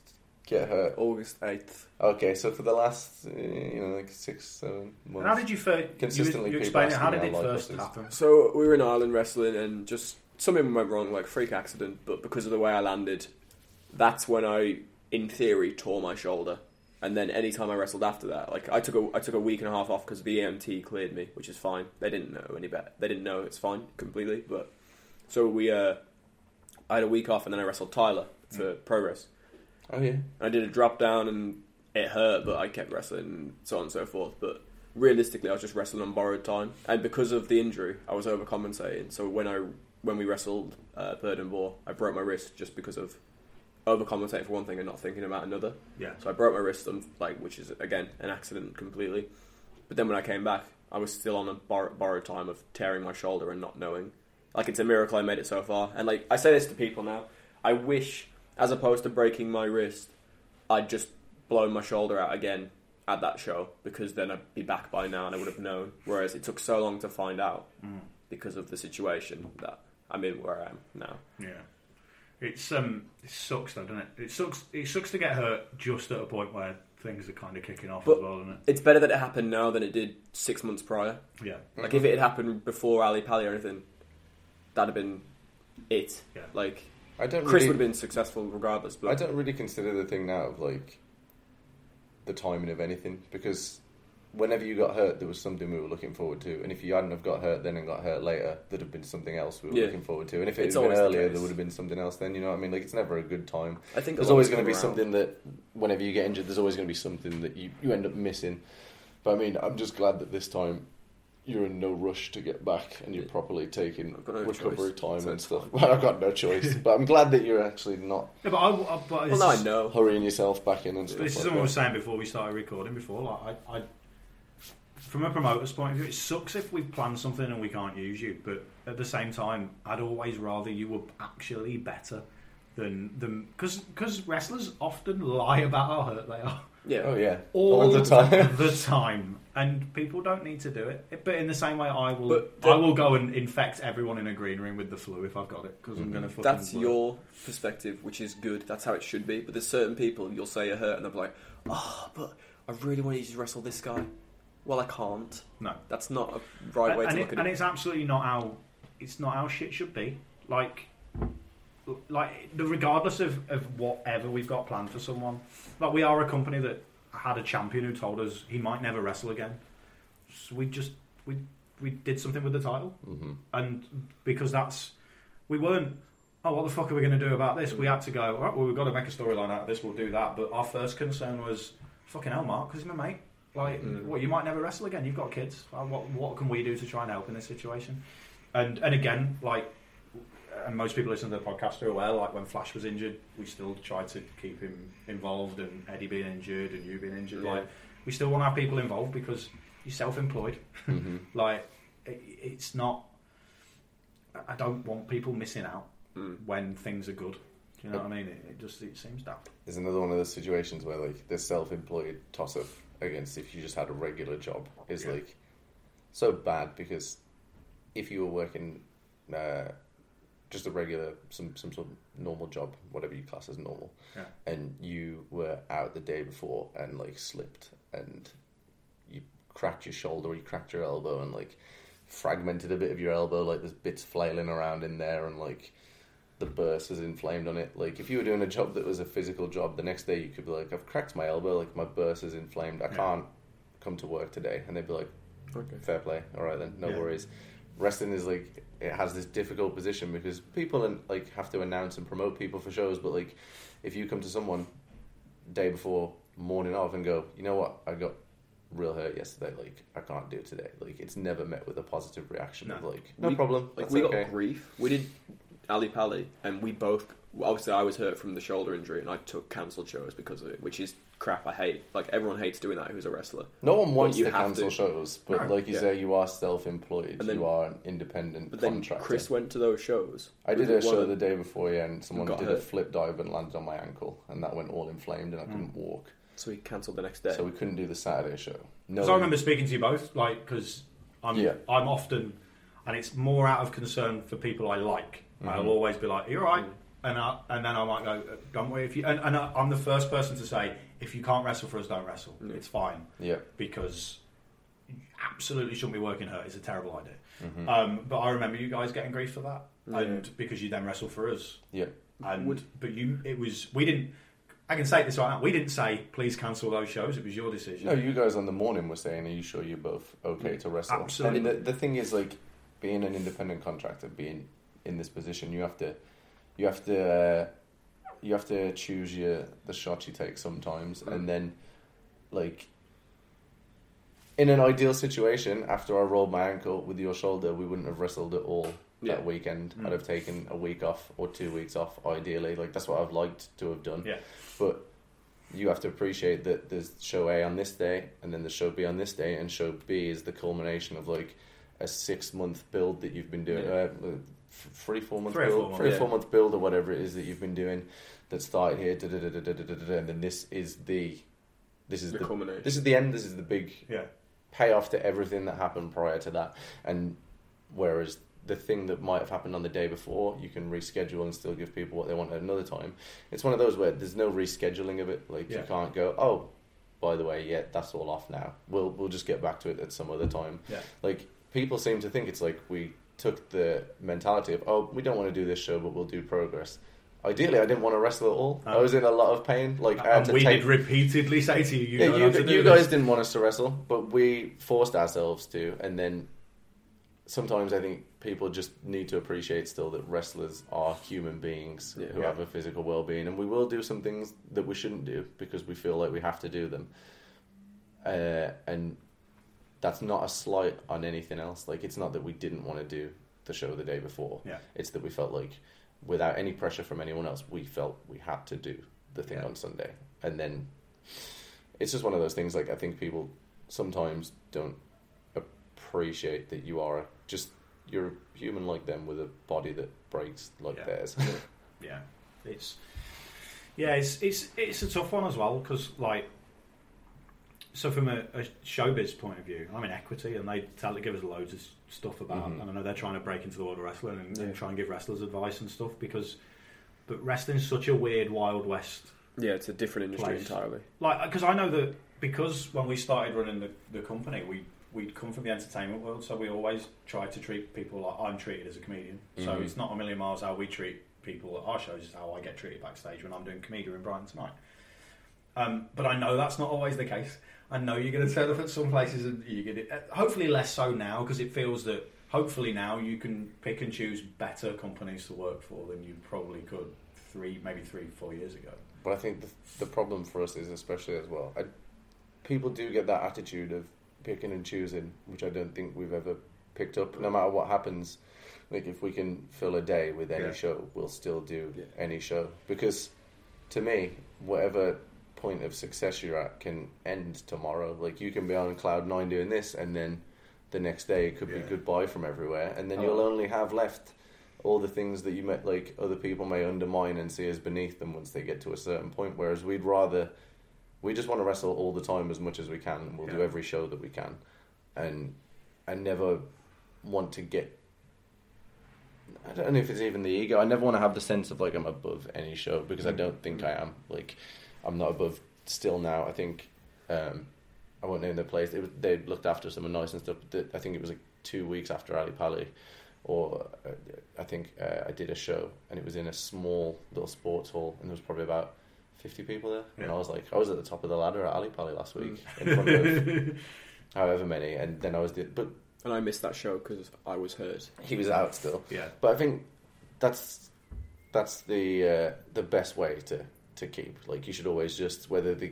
B: get hurt?
C: August eighth.
B: Okay, so for the last, uh, you know, like six, seven months.
A: And how did you first?
B: Consistently
A: you, you
B: people
A: explain it. How
B: asking
A: did
B: me
A: it first
B: life
A: happen?
C: So we were in Ireland wrestling, and just something went wrong, like freak accident. But because of the way I landed, that's when I, in theory, tore my shoulder. And then any time I wrestled after that, like I took a I took a week and a half off because EMT cleared me, which is fine. They didn't know any better. They didn't know it's fine completely. But so we, uh, I had a week off, and then I wrestled Tyler for Progress.
B: Oh yeah.
C: I did a drop down and it hurt, but I kept wrestling and so on and so forth. But realistically, I was just wrestling on borrowed time, and because of the injury, I was overcompensating. So when I when we wrestled uh, Bird and Boar, I broke my wrist just because of overcompensating for one thing and not thinking about another.
A: Yeah.
C: So I broke my wrist, on, like which is again an accident completely. But then when I came back, I was still on a bor- borrowed time of tearing my shoulder and not knowing. Like it's a miracle I made it so far. And like I say this to people now, I wish, as opposed to breaking my wrist, I'd just blown my shoulder out again at that show because then I'd be back by now and I would have known. Whereas it took so long to find out mm. because of the situation that I'm in where I am now.
A: Yeah. It's um, it sucks though, doesn't it? It sucks. It sucks to get hurt just at a point where things are kind of kicking off
C: But-
A: as well, doesn't it?
C: It's better that it happened now than it did six months prior.
A: Yeah.
C: Like if it had happened before Ali Pali or anything, that'd have been it.
A: Yeah.
C: Like
B: I don't.
C: Chris
B: really,
C: would have been successful regardless. But
B: I don't really consider the thing now of like the timing of anything because whenever you got hurt, there was something we were looking forward to, and if you hadn't have got hurt then and got hurt later, there'd have been something else we were
C: Yeah.
B: looking forward to, and if it
C: It's
B: had been
C: always the
B: earlier, there would have been something else. Then you know what I mean? Like it's never a good time.
C: I think
B: There's always going to be
C: around.
B: something that whenever you get injured, there's always going to be something that you you end up missing. But I mean, I'm just glad that this time. You're in no rush to get back, and you're properly taking
C: no
B: recovery
C: choice.
B: time
C: So
B: and stuff.
C: fine.
B: Well, I've got no choice, but I'm glad that you're actually not
A: Yeah, but I, I but
C: Well,
A: it's
C: now I know.
B: hurrying yourself back in and stuff.
A: This is
B: like
A: something I was saying before we started recording. Before, like, I, I, from a promoter's point of view, it sucks if we've planned something and we can't use you. But at the same time, I'd always rather you were actually better than them because because wrestlers often lie about how hurt they are
C: Yeah.
B: Oh yeah,
A: all,
B: the time.
A: the time, and people don't need to do it. But in the same way, I will.
C: The-
A: I will go and infect everyone in a green room with the flu if I've got it because I'm mm-hmm. going to.
C: That's your perspective, which is good. That's how it should be. But there's certain people you'll say you're hurt, and they'll be like, "Oh, but I really want you to wrestle this guy." Well, I can't.
A: no.
C: That's not a right way
A: and,
C: to
A: it-
C: look at it.
A: and it's absolutely not how it's not how shit should be. Like, like the regardless of, of whatever we've got planned for someone. Like we are a company that had a champion who told us he might never wrestle again. So we just we we did something with the title,
B: hmm
A: and because that's we weren't. Oh, what the fuck are we going to do about this? We had to go. All right, well, we've got to make a storyline out of this. We'll do that. But our first concern was fucking hell, Mark, because he's my mate. Like,
C: Mm.
A: well, you might never wrestle again. You've got kids. What what can we do to try and help in this situation? And and again, like, and most people listen to the podcast are aware. Like when Flash was injured, we still tried to keep him involved, and Eddie being injured, and you being injured.
C: Yeah.
A: Like, we still want to have people involved because you're self-employed.
B: hmm
A: Like, it, it's not. I don't want people missing out
C: Mm.
A: when things are good. Do you know what I mean? It, it just it seems daft.
B: It's another one of those situations where like the self-employed toss-up against if you just had a regular job is
A: Yeah.
B: like so bad because if you were working uh, just a regular some some sort of normal job, whatever you class as normal,
A: Yeah.
B: and you were out the day before and like slipped and you cracked your shoulder or you cracked your elbow and like fragmented a bit of your elbow, like there's bits flailing around in there and like the burst is inflamed on it. Like if you were doing a job that was a physical job, the next day you could be like, I've cracked my elbow, like my burst is inflamed, I
A: Yeah.
B: can't come to work today, and they'd be like,
C: Okay.
B: fair play, all right then, no
A: Yeah.
B: worries. Wrestling is like it has this difficult position because people like have to announce and promote people for shows, but like if you come to someone day before morning off and go, you know what, I got real hurt yesterday, like I can't do it today. Like it's never met with a positive reaction of like, no
C: We-
B: problem,
C: Like we
B: okay.
C: got grief. We did Ali Pali, and we both. Obviously, I was hurt from the shoulder injury, and I took cancelled shows because of it, which is crap. I hate. Like everyone hates doing that. Who's a wrestler?
B: No one wants
C: you
B: to cancel
C: to.
B: shows, but
D: No.
B: like you
C: Yeah.
B: say, you are self-employed.
C: And then-
B: you are an independent
C: But then
B: contractor.
C: Chris went to those shows.
B: I did a show the day before, yeah, and someone
C: got
B: did a flip dive and landed on my ankle, and that went all inflamed, and I couldn't hmm. walk,
C: so we cancelled the next day.
B: so we couldn't do the Saturday show. No,
A: Because I remember speaking to you both, like, because I'm,
B: Yeah.
A: I'm often, and it's more out of concern for people I like.
B: Mm-hmm.
A: I'll always be like, "You're right," and I, and then I might go, "Uh, "Don't worry if you." And, and I, I'm the first person to say, "If you can't wrestle for us, don't wrestle. It's fine."
B: Yeah.
A: because you absolutely shouldn't be working hurt. It's a terrible idea.
B: Mm-hmm.
A: Um, but I remember you guys getting grief for that, and because you then wrestle for us,
B: yeah,
A: and but you, it was we didn't. I can say this right now. We didn't say please cancel those shows. It was your decision.
B: no, you guys on the morning were saying, "Are you sure you're both okay to wrestle?"
A: Absolutely.
B: And the, the thing is, like, being an independent contractor, being in this position, you have to, you have to, uh, you have to choose your the shots you take sometimes,
A: Mm.
B: and then, like, in an ideal situation, after I rolled my ankle with your shoulder, we wouldn't have wrestled at all
C: Yeah.
B: that weekend.
A: Mm.
B: I'd have taken a week off or two weeks off, ideally. Like that's what I've liked to have done.
A: Yeah.
B: But you have to appreciate that there's show A on this day, and then the show B on this day, and show B is the culmination of like a six month build that you've been doing.
C: Yeah.
B: Uh, three, four month
A: three
B: build,
A: or four
B: three four build or whatever it is that you've been doing that started here, da, da, da, da, da, da, da, and then this is the this is
C: the,
B: the
C: culmination.
B: This is the end. This is the big
A: yeah.
B: payoff to everything that happened prior to that. And whereas the thing that might have happened on the day before, you can reschedule and still give people what they want at another time. It's one of those where there's no rescheduling of it. Like
A: yeah.
B: you can't go, oh, by the way, yeah, that's all off now. We'll we'll just get back to it at some other time.
A: Yeah.
B: Like people seem to think it's like we took the mentality of, oh, we don't want to do this show, but we'll do progress. Ideally, I didn't want to wrestle at all. I
A: Oh.
B: was in a lot of pain. Like I had
A: And
B: to
A: we
B: take
A: did repeatedly say to you, you
B: yeah,
A: don't
B: you,
A: have to do
B: you
A: this.
B: guys didn't want us to wrestle, but we forced ourselves to. And then sometimes I think people just need to appreciate still that wrestlers are human beings
C: Yeah.
B: who have a physical well being. And we will do some things that we shouldn't do because we feel like we have to do them. Uh, and that's not a slight on anything else. Like, it's not that we didn't want to do the show the day before.
A: Yeah.
B: It's that we felt like, without any pressure from anyone else, we felt we had to do the thing
A: Yeah.
B: on Sunday. And then it's just one of those things. Like I think people sometimes don't appreciate that you are just you're a human like them with a body that breaks like
A: Yeah.
B: theirs.
A: yeah, it's yeah, it's it's it's a tough one as well because like. So from a, a showbiz point of view, I'm in equity, and they tell give us loads of stuff about.
B: Mhm.
A: And I know they're trying to break into the world of wrestling and, and try and give wrestlers advice and stuff because, but wrestling's such a weird wild west
C: yeah, it's a different industry
A: Place.
C: entirely.
A: like because I know that because when we started running the, the company, we we'd come from the entertainment world, so we always try to treat people like I'm treated as a comedian. So
B: Mhm.
A: it's not a million miles how we treat people at our shows; is how I get treated backstage when I'm doing comedian in Brighton tonight. Um, but I know that's not always the case. I know you're going to turn up at some places and you get it. Hopefully, less so now because it feels that hopefully now you can pick and choose better companies to work for than you probably could three, maybe three, four years ago.
B: but I think the, the problem for us is especially as well. I, people do get that attitude of picking and choosing, which I don't think we've ever picked up. No matter what happens, like if we can fill a day with any
A: Yeah.
B: show, we'll still do
C: Yeah.
B: any show because to me, whatever point of success you're at can end tomorrow. Like you can be on cloud nine doing this, and then the next day it could
A: Yeah.
B: be goodbye from everywhere, and then
C: Oh.
B: you'll only have left all the things that you met like other people may undermine and see as beneath them once they get to a certain point. Whereas we'd rather we just want to wrestle all the time as much as we can, and we'll do every show that we can, and I never want to get. I don't know if it's even the ego. I never want to have the sense of like I'm above any show because I mm. don't think I am. Like I'm not above. Still now, I think um, I won't name the place. It was, they looked after someone nice and stuff. But I think it was like two weeks after Ali Pali, or uh, I think uh, I did a show and it was in a small little sports hall and there was probably about fifty people there. And I was like, I was at the top of the ladder at Ali Pali last week in front of however many, and then I was did, but
C: And I missed that show because I was hurt.
B: he was out still.
A: Yeah.
B: But I think that's that's the uh, the best way to, to keep. Like you should always just whether the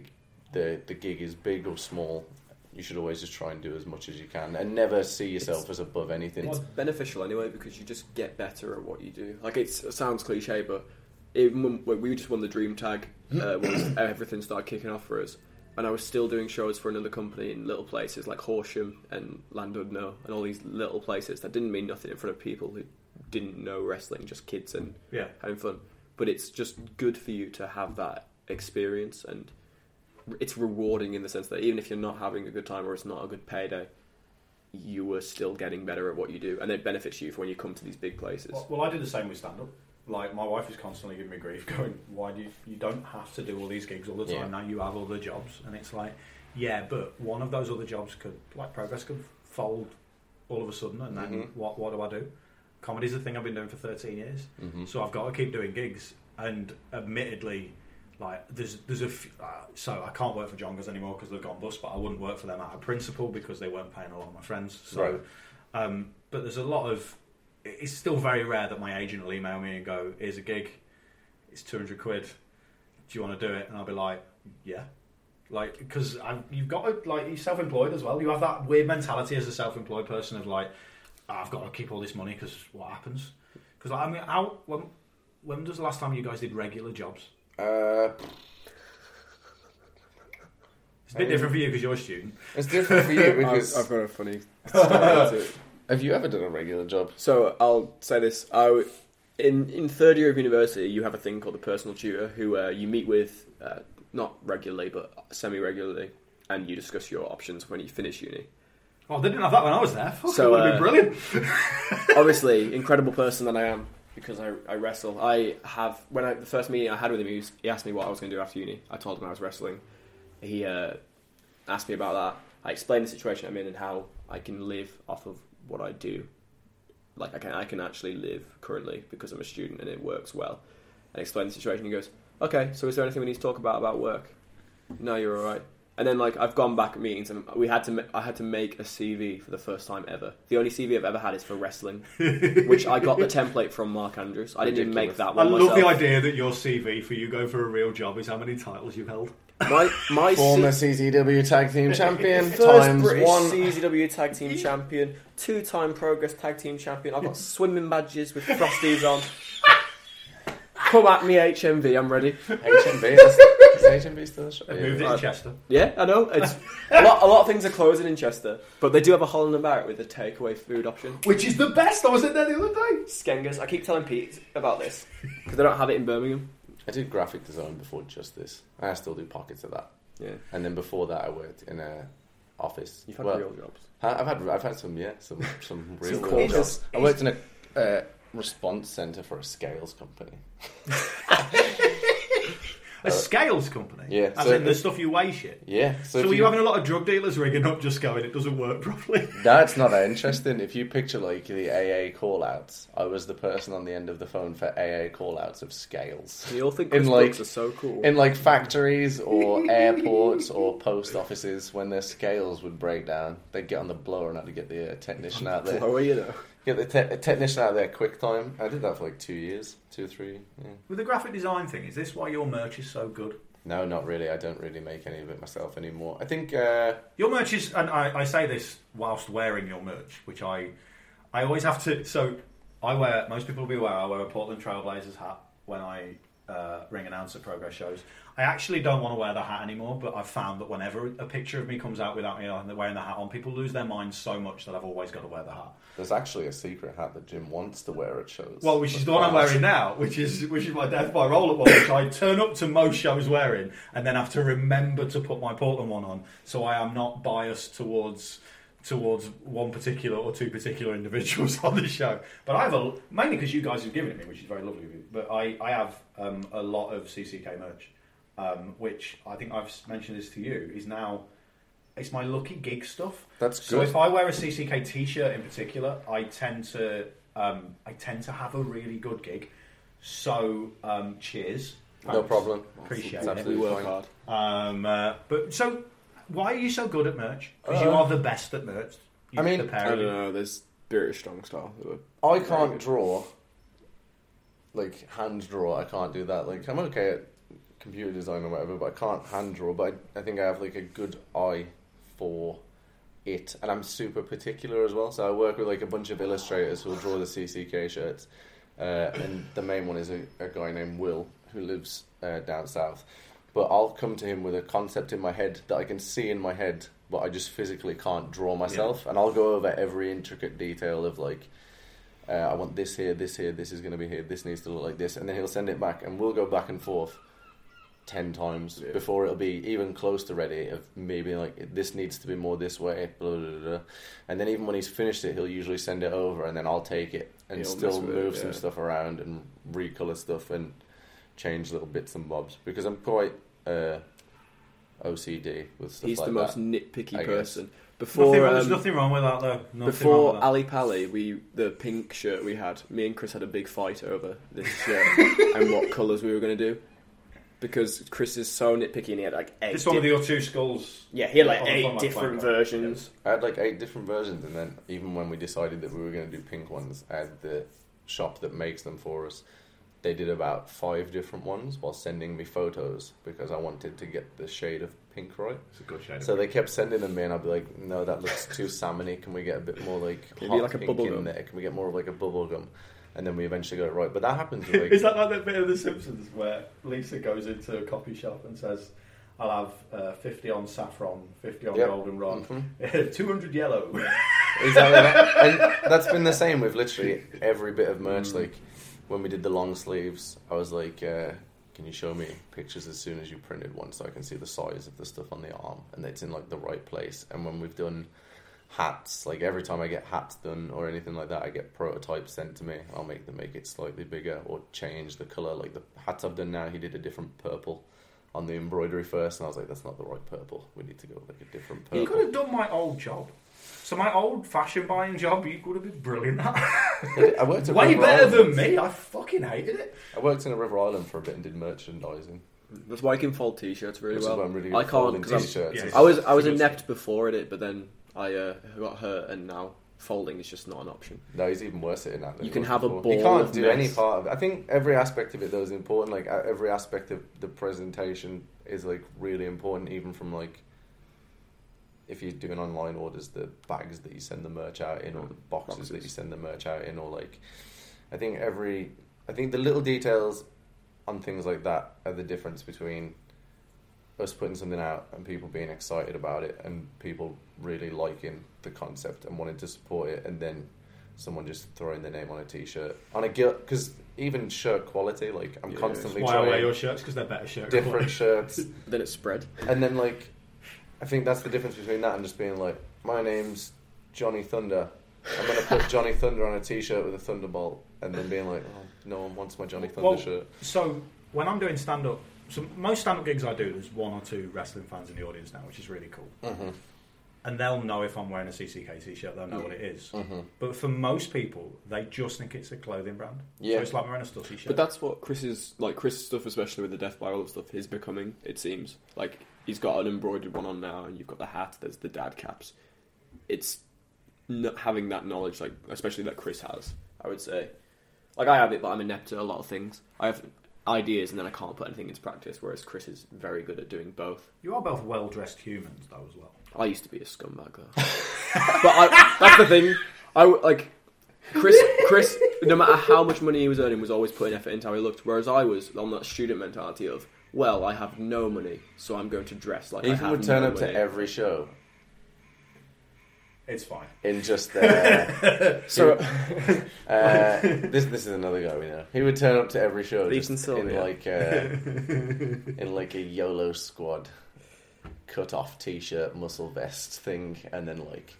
B: the the gig is big or small, you should always just try and do as much as you can, and never see yourself as above anything.
C: It's beneficial anyway because you just get better at what you do. Like it's, it sounds cliche, but even when, when we just won the Dream Tag, uh, once everything started kicking off for us, and I was still doing shows for another company in little places like Horsham and Llandudno and all these little places that didn't mean nothing in front of people who didn't know wrestling, just kids and
A: Yeah.
C: having fun. But it's just good for you to have that experience and it's rewarding in the sense that even if you're not having a good time or it's not a good payday, you are still getting better at what you do, and it benefits you for when you come to these big places.
A: Well, well, I do the same with stand up. Like my wife is constantly giving me grief, going, "Why do you, you don't have to do all these gigs all the time
B: Yeah.
A: now? You have other jobs." And it's like, yeah, but one of those other jobs could, like progress, could fold all of a sudden, and then
B: Mhm.
A: what? What do I do? Comedy's a thing I've been doing for thirteen years,
B: Mhm.
A: so I've got to keep doing gigs. And admittedly, like there's there's a f- uh, so I can't work for Jongleurs anymore because they've gone bust, but I wouldn't work for them out of principle because they weren't paying a lot of my friends. So,
B: Right.
A: um, but there's a lot of it's still very rare that my agent will email me and go, "Here's a gig. It's two hundred quid. Do you want to do it?" And I'll be like, "Yeah." Like, because you've got to, like, you're self-employed as well. You have that weird mentality as a self-employed person of like, "Ah, I've got to keep all this money because what happens? Because I mean, how when when was the last time you guys did regular jobs?
B: Uh,
A: It's a bit different for you because you're a student.
B: it's different for you because
C: I've, I've got a funny story
B: have you ever done a regular job?
C: So I'll say this: I w- in in third year of university, you have a thing called a personal tutor who uh, you meet with uh, not regularly but semi regularly, and you discuss your options when you finish uni.
A: Oh, they didn't have that when I was there. Fuck,
C: So,
A: it would have
C: uh,
A: been brilliant.
C: Obviously, incredible person that I am because I, I wrestle. I have when I the first meeting I had with him, he, was, he asked me what I was going to do after uni. I told him I was wrestling. He uh, asked me about that. I explained the situation I'm in and how I can live off of what I do. Like I can I can actually live currently because I'm a student and it works well. And explained the situation. He goes, "Okay, so is there anything we need to talk about about work?" No, you're all right. And then like I've gone back at meetings and we had to ma- I had to make a CV for the first time ever. The only CV I've ever had is for wrestling, which I got the template from Mark Andrews. I didn't even make that one.
A: I
C: one
A: love
C: myself.
A: the idea that your CV for you going for a real job is how many titles you've held.
C: My my
B: Former
C: C-
B: CZW Tag Team Champion
C: first
B: times
C: British
B: one.
C: CZW Tag Team Champion, two-time Progress Tag Team Champion. I've got swimming badges with frosties on. Come at me, HMV. I'm ready.
B: HMV. Is, is HMV still a show?
A: They've moved it
C: Right.
A: to Chester.
C: Yeah, I know. It's a lot. A lot of things are closing in Chester, but they do have a Holland and Barrett with a takeaway food option.
A: Which is the best. I was in there the other day.
C: Skengers. I keep telling Pete about this because they don't have it in Birmingham.
B: I did graphic design before just this. I still do pockets of that.
C: Yeah,
B: And then before that, I worked in a office.
C: you've had
B: Well,
C: real jobs.
B: I- I've had I've had some yeah some some real
C: Some cool
B: jobs. I worked in a uh, response center for a scales company.
A: A scales company.
B: Yeah,
A: As
B: so
A: in the stuff you weigh shit.
B: Yeah.
A: So,
B: if
A: were you having a lot of drug dealers rigging up just going, it doesn't work properly?
B: That's not that interesting. If you picture like the AA call outs, I was the person on the end of the phone for AA call outs of scales.
C: You all think
B: In
C: Chris
B: like-
C: are so cool.
B: In like factories or airports or post offices, when their scales would break down, they'd get on the blower and have to get the uh, technician out there.
C: How are you though?
B: Get the te- technician out there quick time. I did that for like two years, two or three. Yeah.
A: With the graphic design thing, is this why your merch is so good?
B: No, not really. I don't really make any of it myself anymore. I think uh,
A: Your merch is, and I, I say this whilst wearing your merch, which I, I always have to. So, I wear. Most people will be aware. I wear a Portland Trailblazers hat when I uh, ring announcer progress shows. I actually don't want to wear the hat anymore, but I've found that whenever a picture of me comes out without me wearing the hat on, people lose their minds so much that I've always got to wear the hat.
B: there's actually a secret hat that Jim wants to wear at shows.
A: Well, which is the one I'm wearing now, which is which is my Death by Rollerball, which I turn up to most shows wearing, and then have to remember to put my Portland one on, so I am not biased towards towards one particular or two particular individuals on the show. But I have a mainly because you guys have given it me, which is very lovely of you. But I I have um, a lot of CCK merch, um, which I think I've mentioned this to you is now. It's my lucky gig stuff.
B: That's good.
A: So if I wear a CCK T-shirt in particular, I tend to um, I tend to have a really good gig. So um, cheers.
B: no problem.
A: Appreciate
B: It's
A: it.
C: We
B: absolutely
C: work
B: fine.
C: hard.
A: Um, uh, but so why are you so good at merch? Because you
B: Uh,
A: are the best at merch. You,
B: I mean,
A: the pair
C: I
A: of
C: don't
A: you.
C: know. There's British strong style. who are
B: I
C: very
B: can't
C: good.
B: draw. Like hand draw, I can't do that. Like I'm okay at computer design or whatever, but I can't hand draw. But I, I think I have like a good eye for it, and I'm super particular as well. So I work with like a bunch of illustrators who will draw the CCK shirts, uh, and the main one is a, a guy named Will who lives uh, down south. But I'll come to him with a concept in my head that I can see in my head, but I just physically can't draw myself, and I'll go over every intricate detail of like. Uh, I want this here, this here, this is going to be here, this needs to look like this, and then he'll send it back, and we'll go back and forth ten times before it'll be even close to ready. Of being like, this needs to be more this way, blah, blah, blah, and then even when he's finished it, he'll usually send it over, and then I'll take it and
C: He'll
B: still
C: with it,
B: move some stuff around and recolor stuff and change little bits and bobs. Because I'm quite uh, OCD with stuff
C: He's
B: like
C: the most
B: that.
C: nitpicky
B: I guess.
C: person. Before
E: Nothing, there's
C: um,
E: nothing wrong with that though. Nothing
C: Before
E: wrong with that.
C: Ali Pali, we the pink shirt we had. Me and Chris had a big fight over this shirt and what colours we were going to do because Chris is so nitpicky and he had like eight.
E: This one with
C: di-
E: your two skulls.
C: yeah, he had like eight different
E: flank.
C: versions.
B: I had like eight different versions, and then even when we decided that we were going to do pink ones, I had the shop that makes them for us. They did about five different ones while sending me photos because I wanted to get the shade of pink right.
E: It's a good shade.
B: So they kept sending them in. I'd be like, "No, that looks too salmony. Can we get a bit more like
C: Can
B: hot
C: be like a
B: pink
C: bubble
B: in
C: gum?
B: there? Can we get more of like a bubble gum?" And then we eventually got it right. But that happens. With, like,
E: Is that like that bit of The Simpsons where Lisa goes into a coffee shop and says, "I'll have uh, fifty on saffron, fifty on
B: Yep.
E: goldenrod,
B: Mhm.
E: two hundred yellow."
B: exactly that. And that's been the same with literally every bit of merch.
E: Mm.
B: Like when we did the long sleeves, I was like, uh, "Can you show me pictures as soon as you printed one, so I can see the size of the stuff on the arm and it's in like the right place?" And when we've done hats, like every time I get hats done or anything like that, I get prototypes sent to me. I'll make them make it slightly bigger or change the color. Like the hats I've done now, he did a different purple. On the embroidery first, and I was like, "That's not the right purple. We need to go with like a different purple."
E: You could have done my old job. So my old-fashioned buying job, you could have been brilliant at.
B: I worked at
E: Way
B: River
E: better
B: Island.
E: than me. I fucking hated it.
B: I worked in a River Island for a bit and did merchandising.
C: That's why I can fold t-shirts really
B: Which is
C: well.
B: why I'm really good
C: I
B: at folding
C: can't because
B: t-shirts.
E: Yeah.
C: I was I was inept before at it, but then I uh, got hurt, and now folding is just not an option.
B: No, he's even worse at it now. than
C: You
B: he
C: can
B: was
C: have a
B: before.
C: ball
B: You can't
C: of
B: do
C: mess.
B: any part of it. I think every aspect of it though is important. Like uh, every aspect of the presentation is like really important, even from like if you're doing online orders, the bags that you send the merch out in, or the boxes, that you send the merch out in, or like I think every I think the little details on things like that are the difference between us putting something out and people being excited about it and people really liking the concept and wanting to support it and then someone just throwing their name on a t-shirt on a guilt because even shirt quality like i'm
C: Yeah,
B: constantly
E: Why I wear your shirts because they're better shirts.
B: different shirts
C: Then it's spread.
B: and then like i think that's the difference between that and just being like my name's johnny thunder i'm gonna put johnny thunder on a t-shirt with a thunderbolt and then being like oh, no one wants my johnny thunder
E: Well,
B: shirt
E: So when I'm doing stand up, so most stand up gigs I do, there's one or two wrestling fans in the audience now, which is really cool.
B: mm-hmm.
E: And they'll know if I'm wearing a CCK t-shirt, they'll know what it is.
B: Mm-hmm.
E: But for most people, they just think it's a clothing brand.
B: Yeah.
E: So it's like wearing a Stussy shirt.
C: But that's what Chris's like Chris's stuff, especially with the Death by Olive stuff, is becoming. It seems like he's got an embroidered one on now, and you've got the hat. There's the dad caps. It's not having that knowledge, like especially that Chris has. I would say, like I have it, but I'm inept at a lot of things. I have ideas, and then I can't put anything into practice. Whereas Chris is very good at doing both.
E: you are both well-dressed humans, though, as well.
C: I used to be a scumbag though, but I, that's the thing. I like Chris. Chris, no matter how much money he was earning, was always putting effort into how he looked. Whereas I was on that student mentality of, well, I have no money, so I'm going to dress like I
B: ethan
C: have
B: would turn
C: no
B: up
C: money.
B: to every show
E: It's fine.
B: in just their
C: So
B: Uh, this this is another guy we know. He would turn up to every show
C: Ethan
B: just in
C: yeah.
B: like uh, in like a YOLO squad cut off t shirt muscle vest thing, and then like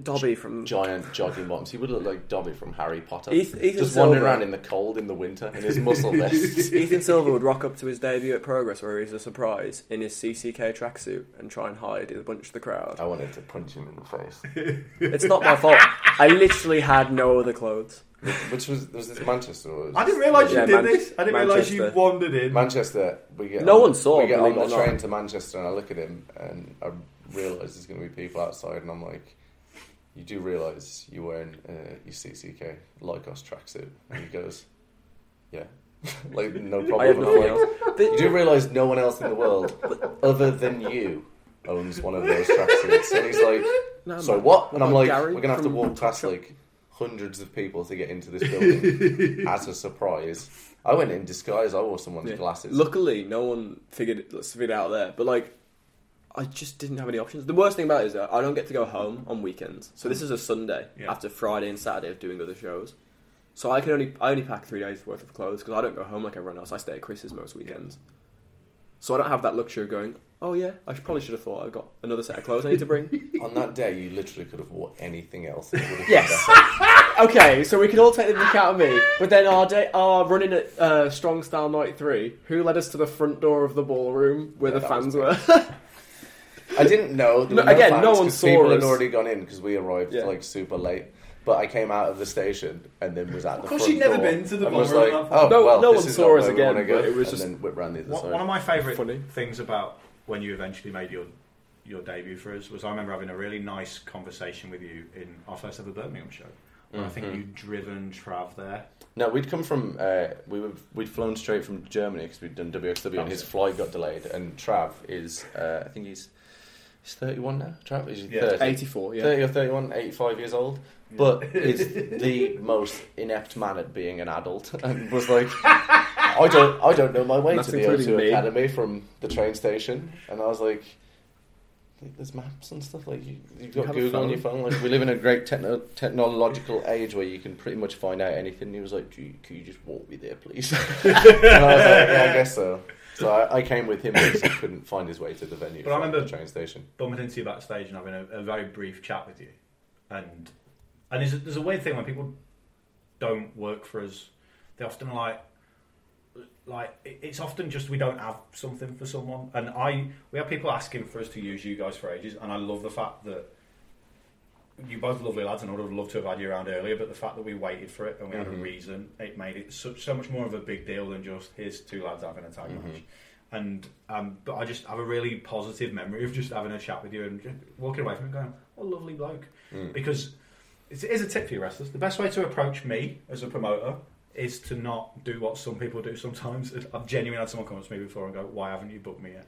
C: Dobby from
B: giant jogging bottoms. He would look like Dobby from Harry Potter,
C: Eth- Ethan
B: just wandering around in the cold in the winter in his muscle vest.
C: Ethan Silver would rock up to his debut at Progress, where he's a surprise in his CCK tracksuit and try and hide in a bunch of the crowd.
B: I wanted to punch him in the face.
C: It's not my fault. I literally had no other clothes.
B: Which was was this Manchester? Or was
E: I didn't realise you
C: Yeah,
E: did
C: Man-
E: this. I didn't realise you
C: Manchester.
E: wandered in.
B: Manchester. We get
C: No
B: on,
C: one saw,
B: We get on the train
C: not.
B: to Manchester, and I look at him, and I realise there's going to be people outside, and I'm like, "You do realise you're wearing uh, your CCK Lykos tracksuit?" And he goes, "Yeah." like no problem.
C: I have nothing else.
B: You do realise no one else in the world, other than you, owns one of those tracksuits, and he's like,
C: No,
B: "So what?" And I'm like,
C: Gary
B: "We're gonna have to walk past like hundreds of people to get into this building as a surprise." I went in disguise. I wore someone's
C: Yeah.
B: glasses.
C: Luckily, no one figured it, figured it out there. But like, I just didn't have any options. The worst thing about it is that I don't get to go home on weekends. So this is a Sunday
A: Yeah.
C: after Friday and Saturday of doing other shows. So I can only I only pack three days worth of clothes because I don't go home like everyone else. I stay at Chris's most weekends. So I don't have that luxury of going. Oh yeah, I should, probably should have thought I've got another set of clothes I need to bring.
B: On that day, you literally could have worn anything else. and it would have been
C: Yes. okay, so we can all take the mick out of me, but then our day, our running at uh, Strong Style Night Three, who led us to the front door of the ballroom where
B: Yeah,
C: the fans were?
B: I didn't know. There
C: No, again,
B: fans
C: no one saw
B: People
C: us.
B: had already gone in because we arrived
C: Yeah.
B: like super late. But I came out of the station and then was at the
A: Of course
B: front
A: you'd never
B: door
A: been to the
B: and was
A: ballroom
B: like,
A: at that
B: oh
A: point.
C: No-
B: well,
C: no
B: this
C: one
B: is
C: saw
B: not
C: us
B: where we
C: again,
B: wanna go.
C: but it was
B: and
C: just
B: then whipped round the other
A: One,
B: side.
A: one of my favourite
C: Funny.
A: things about when you eventually made your your debut for us was I remember having a really nice conversation with you in our first ever Birmingham show. Where I think
B: Mm-hmm.
A: you'd driven Trav there.
B: No, we'd come from uh, we were we'd flown straight from Germany because we'd done WXW and his flight got delayed. And Trav is uh, I think he's he's thirty one now. Trav is he
A: Yeah.
B: 30?
C: 84, yeah.
B: 30 or 31, 85 years old, but is the most inept man at being an adult, and was like, I don't, I don't know my way
C: That's
B: to the
C: including
B: O2
C: me.
B: Academy from the train station, and I was like, there's maps and stuff like you, you've got
C: have a
B: Google on your phone. Like we live in a great techno- technological age where you can pretty much find out anything. And he was like, "Do you- "Can you just walk me there, please?" and I was like, "Yeah, I guess so." So I, I came with him because he couldn't find his way to the venue
A: But I remember-
B: the train station.
A: bumping into you backstage and having a, a very brief chat with you. And and there's a, there's a weird thing when people don't work for us, they often like like it's often just we don't have something for someone. And I we have people asking for us to use you guys for ages, and I love the fact that. You both lovely lads, and I would have loved to have had you around earlier. But the fact that we waited for it and we had a mm-hmm. reason, it made it so, so much more of a big deal than just here's two lads having a tag match. Mm-hmm. And um, but I just have a really positive memory of just having a chat with you and walking away from it going, "What a lovely bloke." Mm. Because it's, a tip for you wrestlers. The best way to approach me as a promoter is to not do what some people do sometimes. I've genuinely had someone come up to me before and go, "Why haven't you booked me yet?"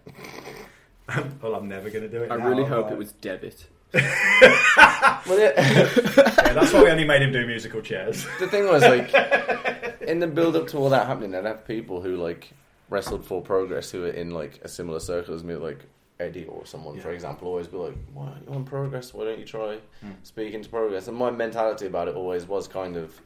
A: well, I'm never going to do it.
C: I
A: now,
C: really hope it was debit.
B: Yeah.
A: Yeah, that's why we only made him do musical chairs.
B: the thing was like in the build up to all that happening, I'd have people who like wrestled for progress who were in like a similar circle as me, like Eddie or someone, for example, always be like, "Why aren't you on progress? Why don't you try
A: Hmm.
B: speaking to progress?" And my mentality about it always was kind of,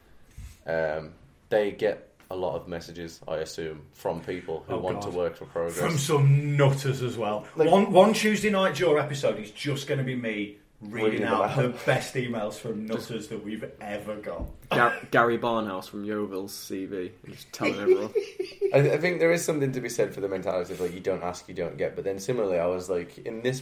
B: um, they get a lot of messages, I assume, from people who
A: Oh,
B: want
A: God.
B: to work for progress.
A: From some nutters as well.
B: Like-
A: one one Tuesday night Jaw episode is just going to be me reading,
B: Reading
A: out
B: out.
A: the best emails from nutters that we've ever got.
C: Gar- Gary Barnhouse from Yeovil's CV, just telling everyone.
B: I, I think there is something to be said for the mentality of like you don't ask, you don't get. But then similarly, I was like in this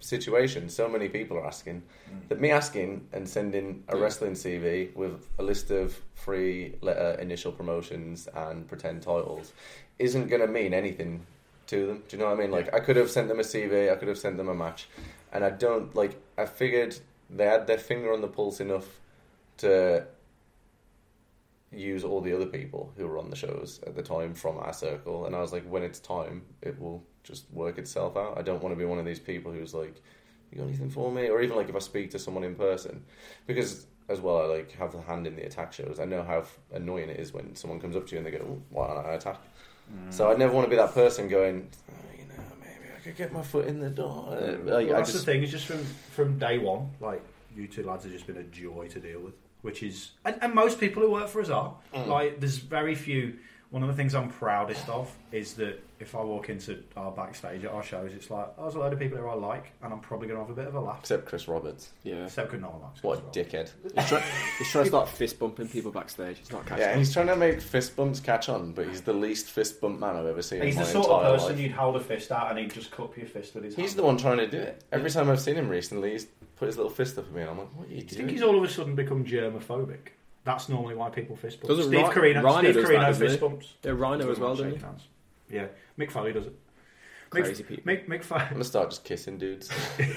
B: situation, so many people are asking mm. that me asking and sending a mm. wrestling CV with a list of free letter initial promotions and pretend titles isn't going to mean anything to them. Do you know what I mean? Like I could have sent them a CV, I could have sent them a match, and I don't like. I figured they had their finger on the pulse enough to use all the other people who were on the shows at the time from our circle, and I was like, when it's time, it will just work itself out. I don't want to be one of these people who's like, you got anything for me, or even like if I speak to someone in person, because as well I like have the hand in the attack shows. I know how f- annoying it is when someone comes up to you and they go, oh, "Why don't I attack?" So I never want to be that person going, oh, you know, maybe I could get my foot in the door. Like,
A: Well, that's
B: just
A: the thing. Is just from from day one, like you two lads have just been a joy to deal with. Which is, and, and most people who work for us are.
B: Mm.
A: Like, there's very few. One of the things I'm proudest of is that if I walk into our backstage at our shows, it's like oh, there's a load of people who I like, and I'm probably going to have a bit of a laugh.
B: except Chris Roberts.
C: Yeah.
A: Except good no one
B: What a
A: Chris
B: dickhead!
C: He's, try- he's trying to start fist bumping people backstage. He's not catching
B: Yeah,
C: on.
B: he's trying to make fist bumps catch on, but he's the least fist bump man I've ever seen.
A: He's
B: in
A: the
B: my
A: sort of person
B: life.
A: you'd hold a fist at and he'd just cup your fist with his
B: He's
A: hand.
B: the one trying to do it. Every time I've seen him recently, he's put his little fist up at me, and I'm like, "What are you
A: Do you think he's all of a sudden become germophobic? That's normally why people fist bump.
C: Doesn't
A: Steve
C: Ry-
A: Corino,
C: Rhyno
A: Steve
C: does
A: Corino
C: that, doesn't
A: fist
C: he?
A: bumps.
C: Yeah,
A: Rhyno
C: as well,
A: shake
C: doesn't he?
A: hands. Yeah, Mick Foley does it.
C: Crazy
A: Mick,
C: people.
A: Mick, Mick Foley.
B: I'm gonna start just kissing dudes.
C: Mate,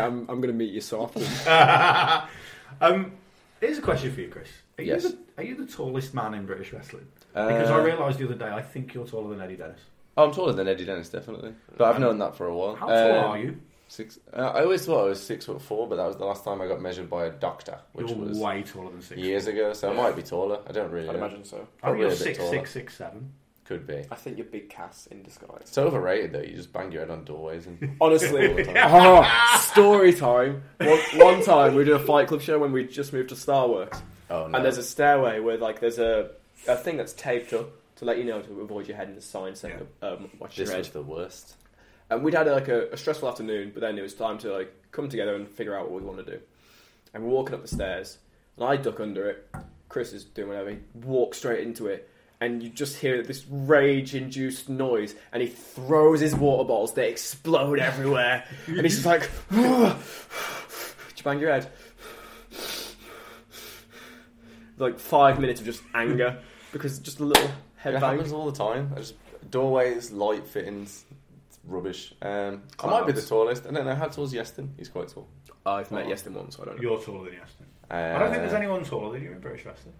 C: I'm, I'm going to meet you so often.
A: um, here's a question for you, Chris. Are
B: Yes.
A: you the, are you the tallest man in British wrestling? Because
B: Uh,
A: I realised the other day, I think you're taller than Eddie Dennis.
B: Oh, I'm taller than Eddie Dennis, definitely. But I've known that for a while.
A: How tall
B: Um,
A: are you?
B: Six. Uh, I always thought I was six foot four, but that was the last time I got measured by a doctor, which
A: You're
B: was
A: way taller than six.
B: years ago. So I might be taller. I don't really.
C: I'd
B: know.
C: imagine so.
A: I think
B: Probably
A: you're six,
B: taller.
A: six, six, seven.
B: Could be.
C: I think you're big Cass in disguise.
B: It's overrated though. You just bang your head on doorways and
C: Honestly,
B: All the time.
C: oh, story time. One, one time we did a Fight Club show when we just moved to Starworks,
B: oh no.
C: and there's a stairway where like there's a a thing that's taped up to let you know to avoid your head in the sign saying um, watch
B: this
C: your head.
B: was the worst.
C: And we'd had like a, a stressful afternoon, but then it was time to like come together and figure out what we want to do. And we're walking up the stairs, and I duck under it. Chris is doing whatever. He walks straight into it, and you just hear this rage-induced noise, and he throws his water bottles. They explode everywhere, and he's just like, "Did you bang your head?" Like five minutes of just anger because just a little head
B: It happens all the time. Just doorways, light fittings, rubbish. Um, I might be the tallest. I don't know how tall's Yeston. He's quite tall.
C: I've met Yeston once, so I don't know.
A: You're taller than Yaston.
B: Uh,
A: I don't think there's anyone taller than you in British wrestling.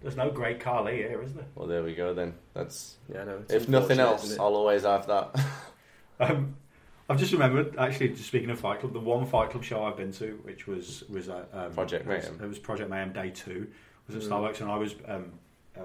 A: There's no great Khali here, is there?
B: Well, there we go then. That's
C: Yeah, no.
B: if nothing else. I'll always have that.
A: Um, I've just remembered, actually, just speaking of Fight Club, the one Fight Club show I've been to, which was was uh, um,
B: Project
A: was- It was Project Mayhem Day Two. Was at
C: Mm.
A: Starbucks, and I was um, uh,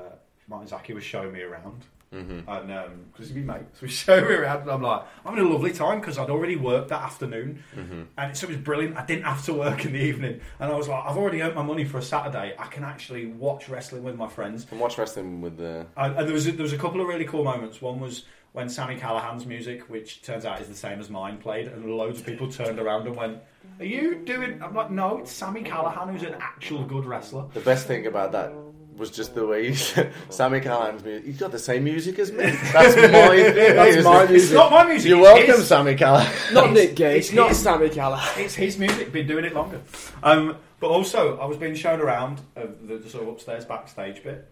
A: Martin Zaki was showing me around,
B: hmm
A: and because he's my mate, so he showed me around, and I'm like, I'm having a lovely time because I'd already worked that afternoon,
B: hmm
A: and so it was brilliant. I didn't have to work in the evening, and I was like, I've already earned my money for a Saturday. I can actually watch wrestling with my friends.
B: And watch wrestling with the.
A: And, and there was a, there was a couple of really cool moments. One was when Sammy Callahan's music, which turns out is the same as mine, played, and loads of people turned around and went, "Are you doing?" I'm like, "No, it's Sammy Callahan, who's an actual good wrestler."
B: The best thing about that was just the way he said, Sammy Callahan's music. He's got the same music as me. That's my.
C: That's my
A: It's not my music.
B: You're welcome,
A: his.
B: Sammy Callahan.
C: Not Nick Gage,
A: it's
C: not
A: his-
C: Sammy Callahan.
A: It's his music. Been doing it longer. Um, but also, I was being shown around uh, the, the sort of upstairs backstage bit,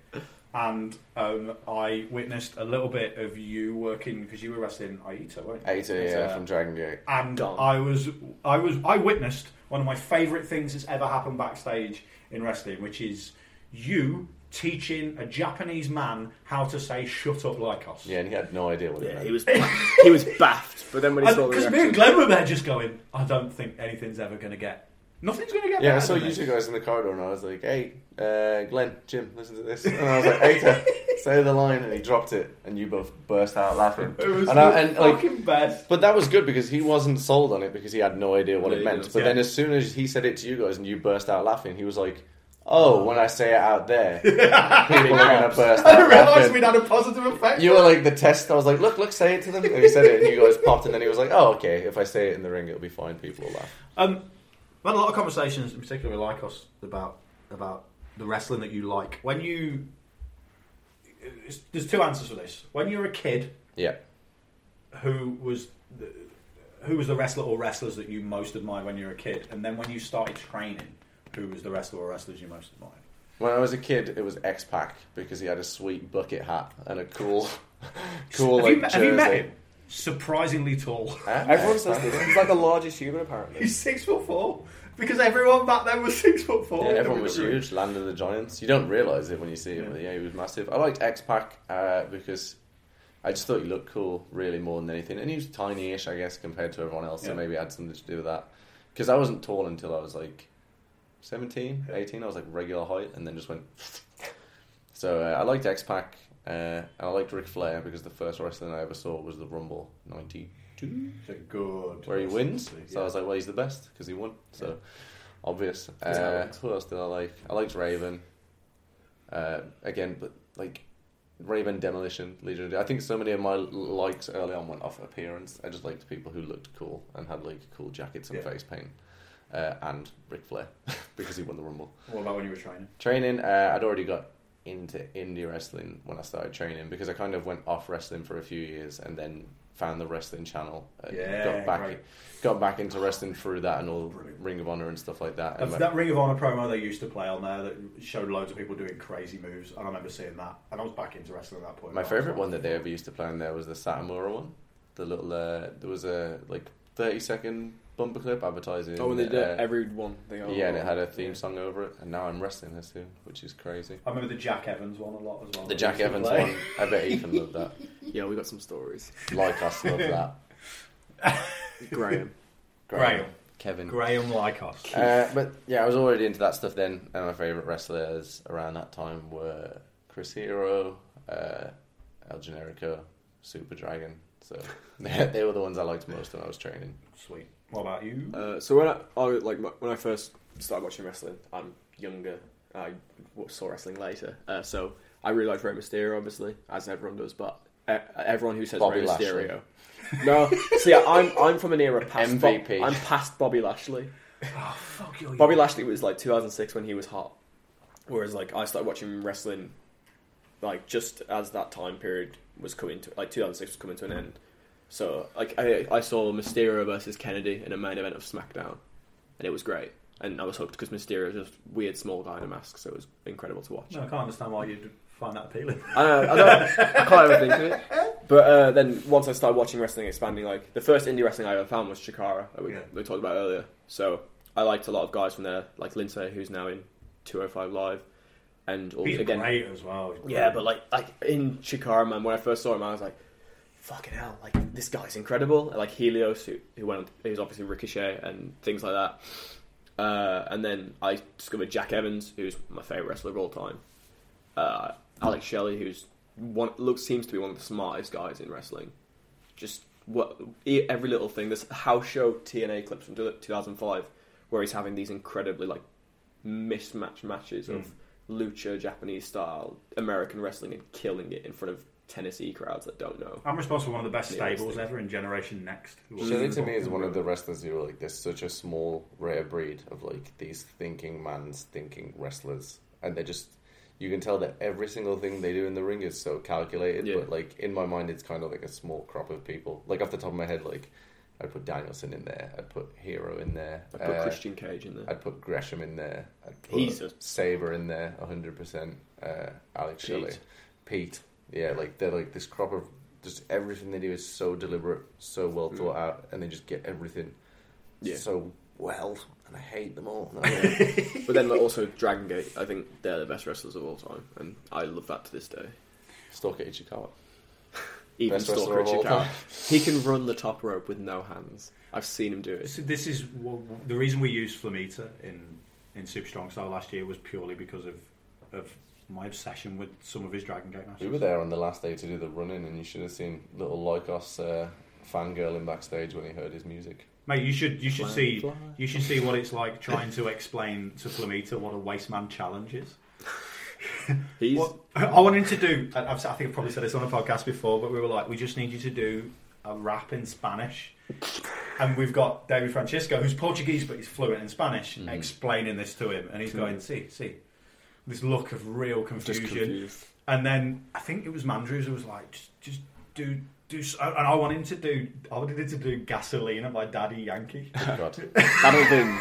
A: and um, I witnessed a little bit of you working because you were wrestling Eita, weren't you? Eita,
B: yeah,
A: uh,
B: from Dragon Gate.
A: and
C: Done.
A: I was, I was, I witnessed one of my favourite things that's ever happened backstage in wrestling, which is you teaching a Japanese man how to say "shut up, Lykos."
B: Yeah, and he had no idea what it
C: Yeah,
B: meant.
C: he was he was baffed, but then when he saw the
A: Because me
C: reaction,
A: and Glenn were there just going, I don't think anything's ever going to get, nothing's going to get.
B: Yeah, I
A: better
B: saw
A: than
B: you
A: this."
B: two guys in the corridor, and I was like, "Hey, uh, Glenn, Jim, listen to this." And I was like, "Eita, say the line," and he dropped it, and you both burst out laughing.
A: It was
B: and,
A: the
B: I, and like,
A: fucking best.
B: but that was good because he wasn't sold on it because he had no idea what
C: Yeah,
B: it
C: he
B: meant.
C: didn't.
B: But then
A: Yeah.
B: as soon as he said it to you guys and you burst out laughing, he was like, "Oh, when I say it out there, people are gonna burst
A: I
B: out
A: didn't realise
B: laughing."
A: we'd had a positive effect.
B: You were like the test. I was like, "Look, look, say it to them." And he said it, and you guys popped, and then he was like, "Oh, okay. If I say it in the ring, it'll be fine. People will laugh."
A: Um, we had a lot of conversations, in particular with Lykos, about about the wrestling that you like. When you, there's two answers for this. When you were a kid,
B: Yeah.
A: who was the, who was the wrestler or wrestlers that you most admired when you were a kid, and then when you started training, who was the wrestler or wrestlers you most admired?
B: When I was a kid, it was X Pac because he had a sweet bucket hat and a cool, cool
A: have,
B: like
A: you, met- have you met
B: jersey.
A: him? Surprisingly tall.
C: Everyone says this. He's like the largest human apparently.
A: He's six foot four because everyone back then was six foot four.
B: Yeah,
A: in
B: everyone was huge. Land of the Giants. You don't realise it when you see him,
A: Yeah.
B: but yeah, he was massive. I liked X Pac uh, because I just thought he looked cool, really more than anything, and he was tiny-ish, I guess, compared to everyone else.
A: Yeah.
B: So maybe it had something to do with that. Because I wasn't tall until I was like 17, 18. I was like regular height, and then just went. so uh, I liked X Pac, uh, and I liked Ric Flair because the first wrestling I ever saw was the Rumble '92
A: It's good.
B: where he wins.
A: wrestler,
B: So I was like, well, he's the best because he won. So
A: Yeah.
B: obvious. Uh, who else did I like? I liked Raven. Uh, again, but like Raven Demolition Legion. I think so many of my likes early on went off appearance. I just liked people who looked cool and had like cool jackets and
A: Yeah.
B: face paint. Uh, and Ric Flair because he won the Rumble.
A: What about when you were training?
B: Training, uh, I'd already got into indie wrestling when I started training because I kind of went off wrestling for a few years and then found the wrestling channel.
A: Yeah,
B: got back, got back into wrestling through that and all
A: Brilliant.
B: Ring of Honor and stuff like that. And went-
A: that Ring of Honor promo they used to play on there that showed loads of people doing crazy moves, and I remember seeing that, and I was back into wrestling at that point.
B: my favorite one that they ever used to play on there was the Satamura one. The little uh, there was a like thirty second bumper clip advertising.
C: Oh, and they did
B: uh,
C: every one. They all-
B: yeah, and it had a theme song over it, and now I'm wrestling this too, which is crazy.
A: I remember the Jack Evans one a lot as well.
B: The Jack
A: we used to
B: Evans
A: play.
B: one, I bet Ethan loved that.
C: Yeah, we got some stories.
B: Like us, love that.
C: Graham.
A: Graham.
B: Kevin.
A: Graham Lykos.
B: Uh, but yeah, I was already into that stuff then, and my favourite wrestlers around that time were Chris Hero, uh, El Generico, Super Dragon. So they, they were the ones I liked most when I was training.
A: Sweet. What about you?
C: Uh, so when I, I like when I first started watching wrestling, I'm younger. I saw wrestling later, uh, so I really liked Rey Mysterio, obviously, as everyone does. But uh, everyone who says
B: Bobby
C: Rey
B: Lashley.
C: Mysterio, no. See, I'm I'm from an era past Bo-
B: MVP.
C: I'm past Bobby Lashley.
A: Oh, Fuck you.
C: Bobby Lashley was like 2006 when he was hot, whereas like I started watching wrestling, like just as that time period was coming to like 2006 was coming to an end. So like I, I saw Mysterio versus Kennedy in a main event of SmackDown, and it was great. And I was hooked because Mysterio is just a weird small guy in a mask, so it was incredible to watch.
A: No, I can't understand why you'd find that appealing.
C: I don't, I, don't, I can't ever think of it. But uh, then once I started watching wrestling expanding, like the first indie wrestling I ever found was Chikara, that we,
A: Yeah.
C: we talked about earlier. So I liked a lot of guys from there, like Lince, who's now in 205 Live, and all,
A: He's
C: again,
A: great as well.
C: Yeah, but like like in Chikara, man, when I first saw him, I was like, fucking hell, like this guy's incredible. Like Helios, who, who went, on, who's obviously Ricochet and things like that. Uh, and then I discovered Jack Evans, who's my favorite wrestler of all time. Uh, Alex Shelley, who's one looks seems to be one of the smartest guys in wrestling. Just what every little thing. This house show TNA clips from 2005, where he's having these incredibly like mismatched matches of lucha Japanese style American wrestling and killing it in front of Tennessee crowds that don't know.
A: I'm responsible for one of the best
C: Yeah,
A: stables
C: it's
A: ever in Generation Next. who are-
B: Shelley to me is one of the wrestlers who are like there's such a small rare breed of like these thinking man's thinking wrestlers, and they're just you can tell that every single thing they do in the ring is so calculated.
C: Yeah.
B: But like in my mind, it's kind of like a small crop of people. Like off the top of my head, like I'd put Danielson in there, I'd put Hero in there,
C: I put
B: uh,
C: Christian Cage in there.
B: I'd put Gresham in there. I'd put
C: He's a-
B: Sabre in there, hundred percent. Uh, Alex
C: Pete.
B: Shelley, Pete. Yeah, like they're like this crop of just everything they do is so deliberate, so well mm. thought out, and they just get everything
C: Yeah.
B: so well. And I hate them all. No.
C: But then also Dragon Gate, I think they're the best wrestlers of all time, and I love that to this day.
B: Stalker Ichikawa.
C: Even
B: Best
C: Stalker
B: of all
C: Ichikawa. He can run the top rope with no hands. I've seen him do it.
A: This, this is w- the reason we used Flamita in in Super Strong Style last year was purely because of of my obsession with some of his Dragon Gate matches.
B: We were there on the last day to do the running, and you should have seen little Lykos uh, fangirl in backstage when he heard his music.
A: Mate, you should you should
C: Fly,
A: see
C: fly.
A: you should see what it's like trying to explain to Flamita what a wasteman challenge is.
C: He's
A: What, I wanted to do. I- I've, I think I've probably said this on a podcast before, but we were like, we just need you to do a rap in Spanish, and we've got David Francisco, who's Portuguese but he's fluent in Spanish, explaining this to him, and he's going, see, see, this look of real confusion. And then I think it was Mandrews who was like, just, just do, do. And I wanted him to do, I wanted him to do Gasolina by Daddy Yankee.
B: Oh God.
C: That'll been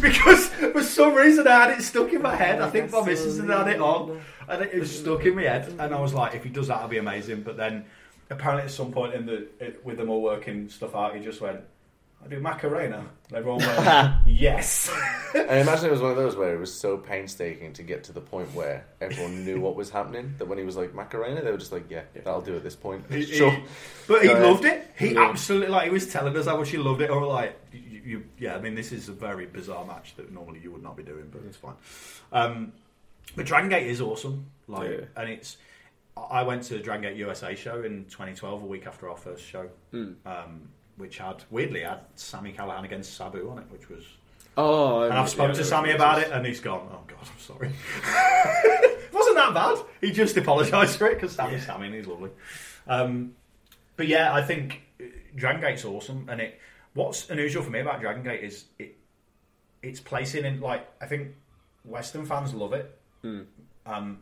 A: because for some reason I had it stuck in my head. I oh, think my missus had had it on, and it was stuck in my head. And I was like, if he does that, that'll be amazing. But then, apparently, at some point in the it, with them all working stuff out, he just went, "I do Macarena." And everyone went, "Yes."
B: I imagine it was one of those where it was so painstaking to get to the point where everyone knew what was happening that when he was like Macarena, they were just like, "Yeah, that'll do at this point."
A: He-
B: sure.
A: he- but he
B: Go ahead.
A: loved it. He
B: Yeah.
A: absolutely like he was telling us how much he loved it. Or like, you, you, yeah, I mean, this is a very bizarre match that normally you would not be doing, but it's fine. Um, but Dragon Gate is awesome. Like,
C: Yeah.
A: and it's. I went to the Dragon Gate USA show in 2012, a week after our first show,
C: Hmm.
A: um, which had weirdly had Sammy Callahan against Sabu on it, which was.
C: Oh,
A: And I've spoken to Sammy about it, and he's gone, "Oh God, I'm sorry." it wasn't that bad. He just apologised for it because Sammy's Sammy and he's lovely. Um, but yeah, I think uh, Dragon Gate's awesome, and it. What's unusual for me about Dragon Gate is it. It's placing in like I think Western fans love it, um,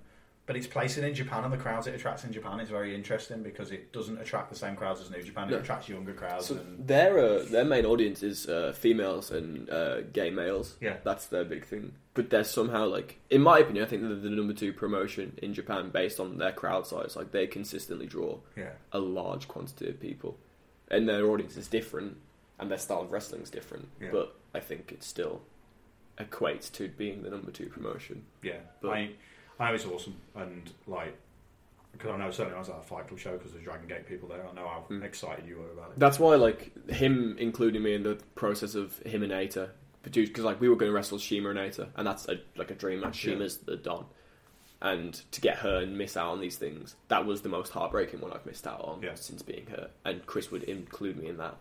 A: but it's placing in Japan and the crowds it attracts in Japan is very interesting because it doesn't attract the same crowds as New Japan. It
C: No.
A: attracts younger crowds.
C: So
A: and,
C: their uh, their main audience is uh, females and uh, gay males.
A: Yeah.
C: that's their big thing. But they're somehow like, in my opinion, I think they're the number two promotion in Japan based on their crowd size. Like they consistently draw
A: yeah.
C: a large quantity of people, and their audience is different. and their style of wrestling is different.
E: Yeah.
C: But I think it still equates to being the number two promotion.
E: Yeah,
C: But-
E: I, I know it's awesome, and like, because I know certainly I was at a Fight Club show because there's Dragon Gate people there. I know how
C: Mm.
E: excited you were about it.
C: That's why, like, him including me in the process of him and Eita, because like we were going to wrestle Shima and Eita, and that's a, like a dream match.
E: Yeah.
C: Shima's the Don, and to get her and miss out on these things, that was the most heartbreaking one I've missed out on
E: Yeah.
C: since being her. And Chris would include me in that,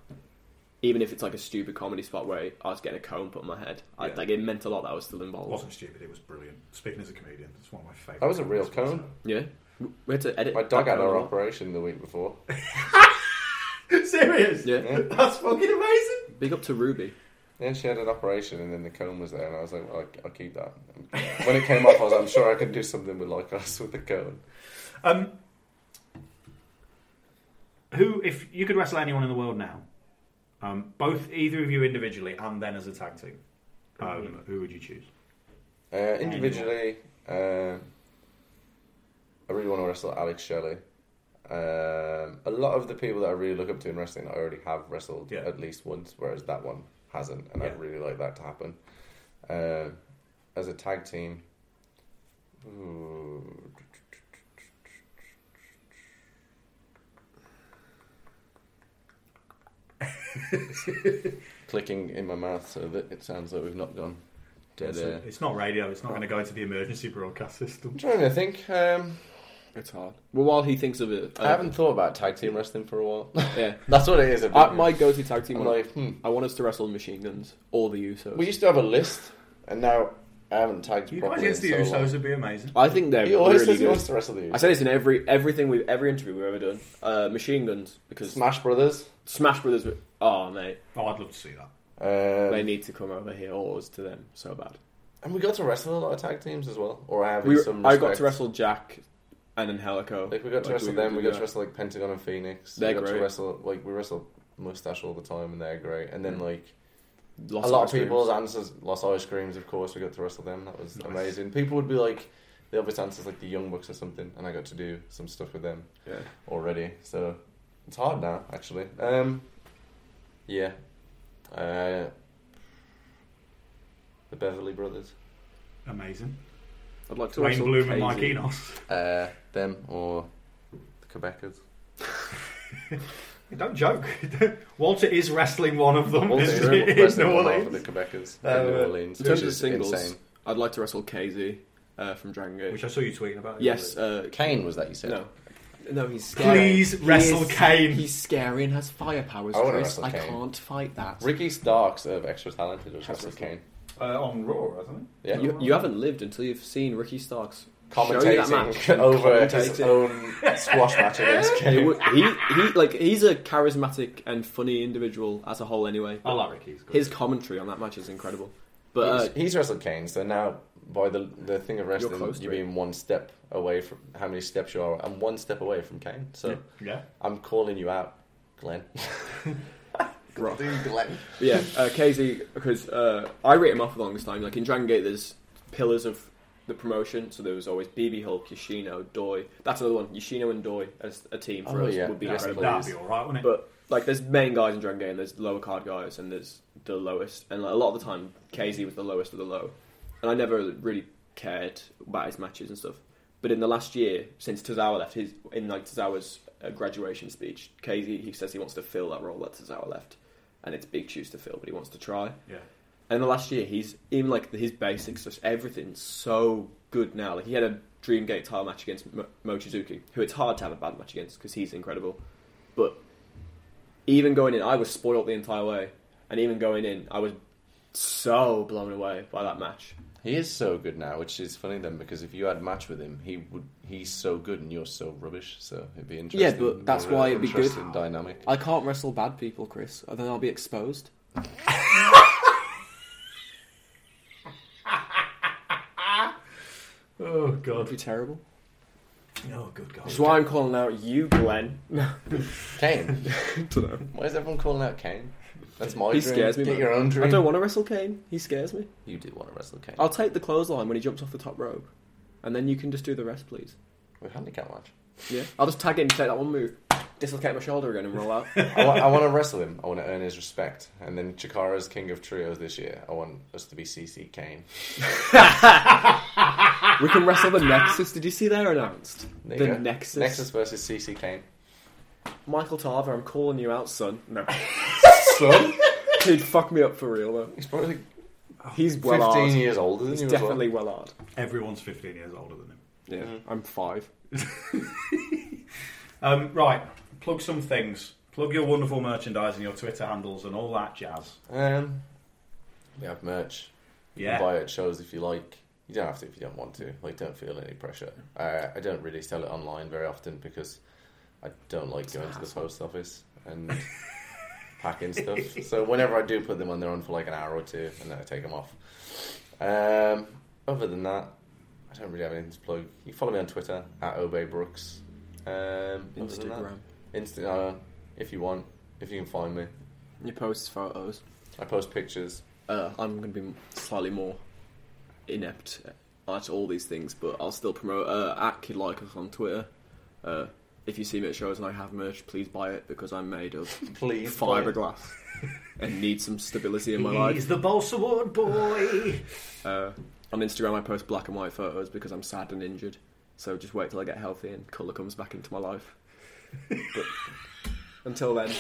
C: even if it's like a stupid comedy spot where I was getting a cone put on my head. I,
E: Yeah.
C: like it meant a lot that I was still
E: It
C: involved.
E: wasn't stupid. It was brilliant. Speaking as a comedian, it's one of my favourite.
B: That was a real
E: comedians.
B: cone.
C: Yeah, we had to edit.
B: My dog
C: that
B: had
C: cone a
B: our
C: lot.
B: operation the week before.
E: Serious?
C: Yeah.
B: Yeah.
E: That's fucking amazing.
C: Big up to Ruby.
B: Then she had an operation, and then the cone was there, and I was like, well, I'll, I'll keep that. When it came off, I was, like, I'm sure I can do something with like us with the cone.
E: Um, who, if you could wrestle anyone in the world now, um, both either of you individually and then as a tag team, um, who would you choose?
B: Uh, individually, uh, I really want to wrestle Alex Shelley. Um, a lot of the people that I really look up to in wrestling, I already have wrestled
E: Yeah.
B: at least once, whereas that one hasn't, and
E: Yeah.
B: I'd really like that to happen. Uh, as a tag team, ooh, clicking in my mouth so that it sounds like we've not gone dead
E: It's,
B: air.
E: it's not radio. It's not going to go into the emergency broadcast system.
B: I'm trying to think. Um,
C: It's hard. Well, while he thinks of it,
B: I haven't thought about tag team wrestling for a while.
C: Yeah,
B: That's what it is. a bit.
C: uh, my go-to tag team.
B: I'm
C: one-
B: like, hmm.
C: I want us to wrestle Machine Guns or the Usos.
B: We used to have a list, and now I haven't tagged
E: You guys
B: properly.
E: against the
B: in so long.
E: Usos would be amazing.
C: I think they're
B: He always
C: really
B: says he
C: good.
B: wants to wrestle the Usos.
C: I say this in every everything we every interview we've ever done. Uh, Machine Guns because
B: Smash Brothers.
C: Smash Brothers. Were- Oh mate,
E: Oh, I'd love to see that.
B: Um,
C: they need to come over here or us to them so bad.
B: and we got to wrestle a lot of tag teams as well. Or I have
C: We,
B: some.
C: I got to wrestle Jack and then Helico.
B: Like we got to
C: Like,
B: wrestle them. We got to wrestle like Pentagon and Phoenix.
C: They're
B: we got to wrestle like we wrestle Mustache all the time, and they're great. And then like
C: Lost
B: a lot of people's
C: Creams.
B: answers, Los Ice Creams, of course. We got to wrestle them. That was
E: Nice.
B: amazing. People would be like, the obvious answers like the Young Bucks or something, and I got to do some stuff with them.
C: Yeah.
B: already. So it's hard now, actually. Um, yeah. Uh, the Beverly Brothers.
E: Amazing.
C: I'd like to
E: Wayne
C: wrestle
E: Bloom and
C: KZ.
E: Mike Enos.
B: Uh, them or the Quebecers.
E: Don't joke. Walter is wrestling one of them.
B: Also,
E: in,
B: wrestling
E: in New
B: one half of
E: Orleans.
B: the Quebecers
E: Uh,
B: in New Orleans.
C: In terms of singles,
B: insane.
C: I'd like to wrestle KZ uh, from Dragon Gate.
E: Which I saw you tweeting about.
C: yes, uh,
B: Kane was that you said?
C: no, no, he's scary.
E: Please
C: He
E: wrestle
C: is-
E: Kane.
C: He's scary and has fire powers.
B: I wanna
C: Chris.
B: wrestle
C: I
B: Kane.
C: can't fight that.
B: Ricky Starks of Extra Talented was
C: Has
B: wrestling Kane.
E: Uh, on Raw, hasn't
B: Yeah.
C: You, you haven't lived until you've seen Ricky Starks show you that match.
B: Commentating over his
C: Commentating.
B: own squash match against
C: He,
B: Kane.
C: would- he, he, like, he's a charismatic and funny individual as a whole. Anyway,
E: I like Ricky.
C: His commentary on that match is incredible. But uh,
B: he's, he's wrestled Kane, so now by the the thing of wrestling,
C: close to
B: you're
C: it.
B: being one step away from how many steps you are. I'm one step away from Kane, so
E: yeah.
B: I'm calling you out, Glenn.
C: Rock.
B: Dude, Glenn.
C: yeah, uh, KZ because uh, I rate him off for the longest time. Like in Dragon Gate, there's pillars of the promotion. So there was always BB Hulk, Yoshino, Doi. That's another one. Yoshino and Doi as a team for
B: Oh,
C: us
B: yeah.
C: would be
B: Yes,
E: That'd,
C: incredible.
E: that'd be alright, wouldn't it?
C: But like, there's main guys in Dragon Gate, and there's lower card guys, and there's the lowest. And like, a lot of the time, KZ was the lowest of the low, and I never really cared about his matches and stuff. But in the last year, since Tozawa left, his in like Tozawa's uh, graduation speech, KZ he says he wants to fill that role that Tozawa left, and it's big shoes to fill, but he wants to try.
E: yeah.
C: And the last year, he's even like his basics, just everything's so good now. Like he had a Dream Gate title match against Mo- Mochizuki, who it's hard to have a bad match against because he's incredible. But even going in, I was spoiled the entire way, and even going in, I was so blown away by that match.
B: He is so good now, which is funny then because if you had a match with him, he would he's so good and you're so rubbish. So it'd be interesting.
C: Yeah, but that's
B: a
C: why it'd be good.
B: Dynamic.
C: I can't wrestle bad people, Chris, and then I'll be exposed.
E: Oh god,
C: It'd
E: god.
C: be terrible.
E: Oh good god.
C: Which is why I'm calling out you, Glenn.
B: Kane.
C: Dunno.
B: Why is everyone calling out Kane? That's my
C: He
B: dream.
C: scares me.
B: Get
C: man.
B: your own dream.
C: I don't want to wrestle Kane. He scares me.
B: You do want to wrestle Kane.
C: I'll take the clothesline when he jumps off the top rope, and then you can just do the rest, please.
B: With handicap match.
C: Yeah, I'll just tag in, and take that one move. dislocate my shoulder again and roll out.
B: I, want, I want to wrestle him. I want to earn his respect. And then Chikara's King of Trios this year. I want us to be CC Kane.
C: we can wrestle the Nexus. Did you see they're announced?
B: There
C: the
B: go.
C: Nexus.
B: Nexus versus CC Kane.
C: Michael Tarver, I'm calling you out, son. No.
B: Son,
C: He'd fuck me up for real, though.
B: he's probably
C: He's well
B: 15
C: hard.
B: years older than
C: He's
B: you as well.
C: definitely well hard.
E: Everyone's 15 years older than him.
C: Yeah, I'm five.
E: Um, right, plug some things. Plug your wonderful merchandise and your Twitter handles and all that jazz.
B: Um, we have merch. You
E: Yeah.
B: can buy it at shows if you like. You don't have to if you don't want to. Like, don't feel any pressure. Uh, I don't really sell it online very often because I don't like going to the post office and packing stuff. So whenever I do put them on, they're on for like an hour or two, and then I take them off. Um, other than that, I don't really have anything to plug. You follow me on Twitter at Obey Brooks. Um, other
C: Instagram.
B: Insta, uh, if you want, if you can find me.
C: You post photos.
B: I post pictures.
C: Uh, I'm going to be slightly more inept at all these things, but I'll still promote uh, at Kid Lykos on Twitter. Uh, if you see me at shows and I have merch, please buy it because I'm made of
B: Please
C: fiberglass and need some stability in my life.
E: He's the Balsa Wood boy.
C: Uh, on Instagram, I post black and white photos because I'm sad and injured. So just wait till I get healthy and colour comes back into my life. But until then,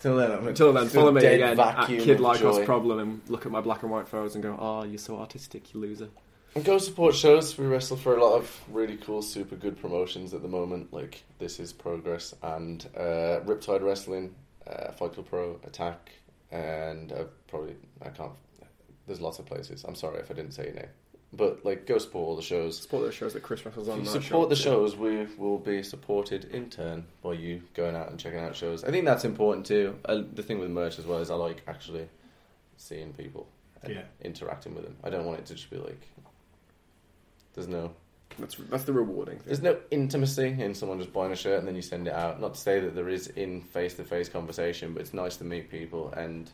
B: Till then, I'm
C: until then, follow me again at Kid
B: of Lykos.
C: Problem and look at my black and white photos and go, "Oh, you're so artistic, you loser."
B: And go support shows. We wrestle for a lot of really cool, super good promotions at the moment. Like this is Progress and uh, Riptide Wrestling, uh, Fight Club Pro, Attack, and uh, probably I can't. There's lots of places. I'm sorry if I didn't say your name, but like go support all the shows.
C: Support those shows that Chris wrestles on.
B: If you
C: my
B: support the
C: show.
B: shows, we will be supported in turn by you going out and checking out shows. I think that's important too. Uh, the thing with merch as well is I like actually seeing people and
E: Yeah.
B: interacting with them. I don't want it to just be like there's no
C: That's that's the rewarding thing.
B: there's no intimacy in someone just buying a shirt and then you send it out. Not to say that there is in face to face conversation, but it's nice to meet people and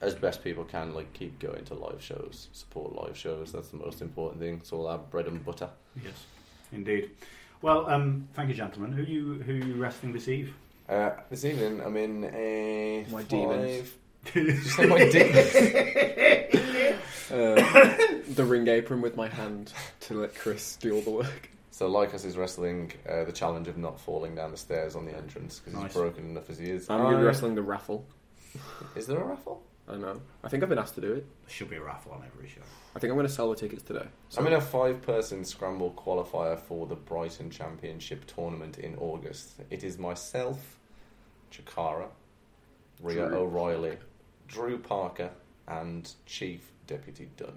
B: as best people can, like keep going to live shows, support live shows. That's the most important thing. It's all our bread and butter.
E: Yes, indeed. Well, um, thank you, gentlemen. Who you who you wrestling this eve?
B: Uh, this evening, I'm in a
C: My
B: five...
C: demons.
B: Did you say my demons?
C: Uh, the ring apron with my hand to let Chris do all the work.
B: so Lykos is wrestling uh, the challenge of not falling down the stairs on the entrance because
E: Nice.
B: he's broken enough as he is.
C: I'm going to be wrestling the raffle.
B: Is there a raffle?
C: I know. I think I've been asked to do it.
E: There should be a raffle on every show.
C: I think I'm going to sell the tickets today. So
B: I'm in a five-person scramble qualifier for the Brighton Championship tournament in August. It is myself, Chikara, Rhea
C: Drew.
B: O'Reilly, Drew Parker, and Chief Deputy Dunn.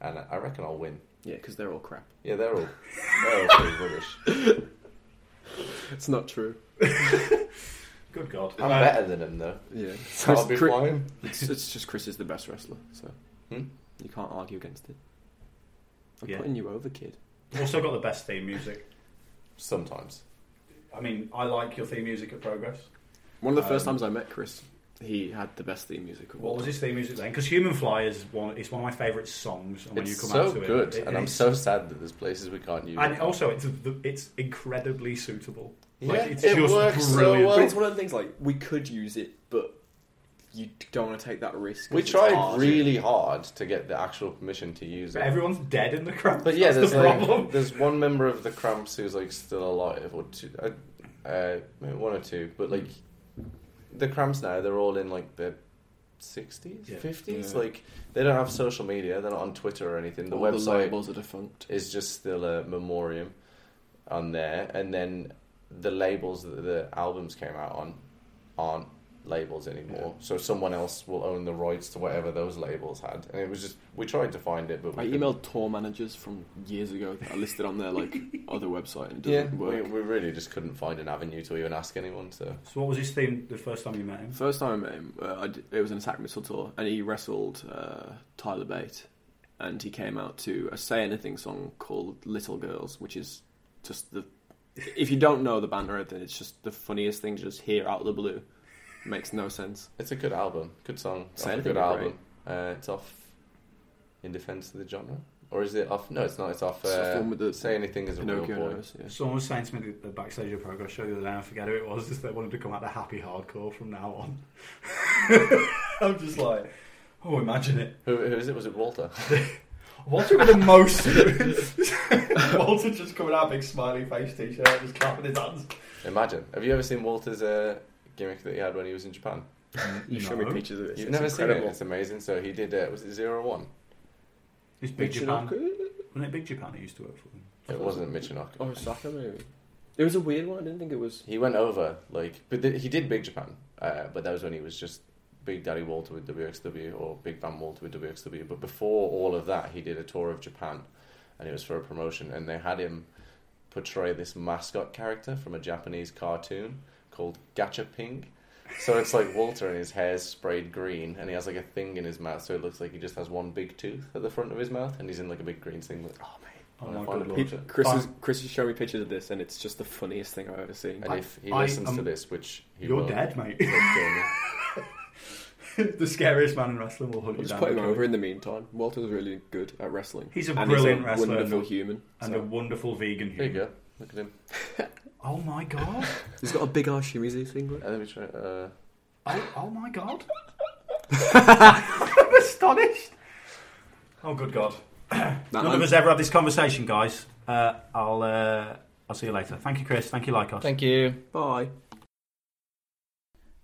B: And I reckon I'll win.
C: yeah, because they're all crap.
B: Yeah, they're all they're all pretty rubbish.
C: It's not true.
E: Good God.
B: I'm
E: Uh,
B: better than him though.
C: Yeah,
B: So I'll be
C: Chris-
B: fine.
C: It's, it's just Chris is the best wrestler, so
B: Hmm?
C: you can't argue against it. I'm
E: Yeah.
C: putting you over, kid.
E: Also got the best theme music.
B: Sometimes.
E: I mean, I like your theme music at Progress.
C: One of the first
E: Um,
C: times I met Chris, he had the best theme music of all
E: What was his theme music then? Because Human Fly is one. It's one of my favourite songs. And when
B: it's
E: you come
B: so
E: out to
B: good,
E: it, it-
B: and I'm so sad that there's places we can't use.
E: And
B: it.
E: also, it's it's incredibly suitable. Like,
B: Yeah,
E: it's
B: it
E: just
B: works so
E: brilliant.
B: well.
C: But it's one of the things like we could use it, but you don't want to take that risk.
B: we tried
C: hard.
B: really hard to get the actual permission to use
E: But
B: it.
E: everyone's dead in the crowd.
B: But yeah,
E: That's
B: there's
E: the
B: like,
E: problem.
B: there's one member of the Cramps who's like still alive, or two, uh, uh, one or two. But like the Cramps now, they're all in like the sixties,
E: Yeah.
B: fifties.
C: Yeah.
B: Like they don't have social media, they're not on Twitter or anything. The
C: All the
B: website
C: labels are defunct.
B: is just still a memoriam on there, and then the labels that the albums came out on aren't labels anymore. So someone else will own the rights to whatever those labels had, and it was just we tried to find it, but we
C: I
B: couldn't.
C: emailed tour managers from years ago I listed on their like other website and it
B: Yeah,
C: doesn't
B: we,
C: work.
B: we really just couldn't find an avenue to even ask anyone. So
E: So, what was his theme the first time you met him?
C: First time I met him, uh, I d- it was an attack missile tour, and he wrestled uh, Tyler Bate, and he came out to a Say Anything song called Little Girls, which is just the. If you don't know the band or anything, it's just the funniest thing to just hear out of the blue. Makes no sense.
B: it's a good album, good song,
C: Say
B: off a good album. Uh, it's off in defense of the genre. or is it off? No, it's not. It's off.
F: It's
B: Uh,
F: one with the
B: say anything as a real boy.
F: nose, yeah.
E: Someone was saying to me the backstage of Progress show the other day, I forget who it was, just they wanted to come out the happy hardcore from now on. I'm just like, oh, imagine it.
B: Who, who is it? Was it Walter?
E: Walter with the most. Walter just coming out, big smiley face t shirt, just clapping his hands.
B: Imagine. Have you ever seen Walter's uh, gimmick that he had when he was in Japan?
F: You show me pictures of it.
B: You've
F: it's
B: never
F: incredible.
B: seen it. It's amazing. So he did. Uh, was it zero one?
E: It's Big Japan. Wasn't it Big Japan that used to work for them?
B: It wasn't Michinoku.
F: Or Osaka, maybe. It was a weird one. I didn't think it was.
B: He went over like, but th- he did Big Japan. Uh, but that was when he was just Big Daddy Walter with WXW or Big Van Walter with WXW. But before all of that, he did a tour of Japan, and it was for a promotion. And they had him portray this mascot character from a Japanese cartoon called Gacha Ping. So it's like Walter and his hair's sprayed green, and he has like a thing in his mouth, so it looks like he just has one big tooth at the front of his mouth, and he's in like a big green thing. With, oh mate,
E: Oh my
B: find
E: good
B: a
E: lord.
F: He. Chris, is, Chris is showing me pictures of this, and it's just the funniest thing I've ever seen.
B: And if he
E: I-
B: listens to
E: um,
B: this, which he
E: You're
B: will,
E: dead, mate.
B: he'll kill me.
E: the scariest man in wrestling will hunt
F: We'll
E: you
F: just
E: down.
F: put him over in the meantime. Walter's really good at wrestling.
E: He's a
F: and
E: brilliant
F: he's a
E: wrestler
F: wonderful human.
E: And
F: so-
E: a wonderful vegan
B: There you
E: human.
B: go. Look at him.
E: Oh my god.
F: He's got a big ass shimizu singlet.
B: Uh, let me try. Uh,
E: Oh, oh my god. I'm astonished. Oh, good God. None of us ever had this conversation, guys. Uh, I'll uh, I'll see you later. Thank you, Chris. Thank you, Lykos.
B: thank you.
F: Bye.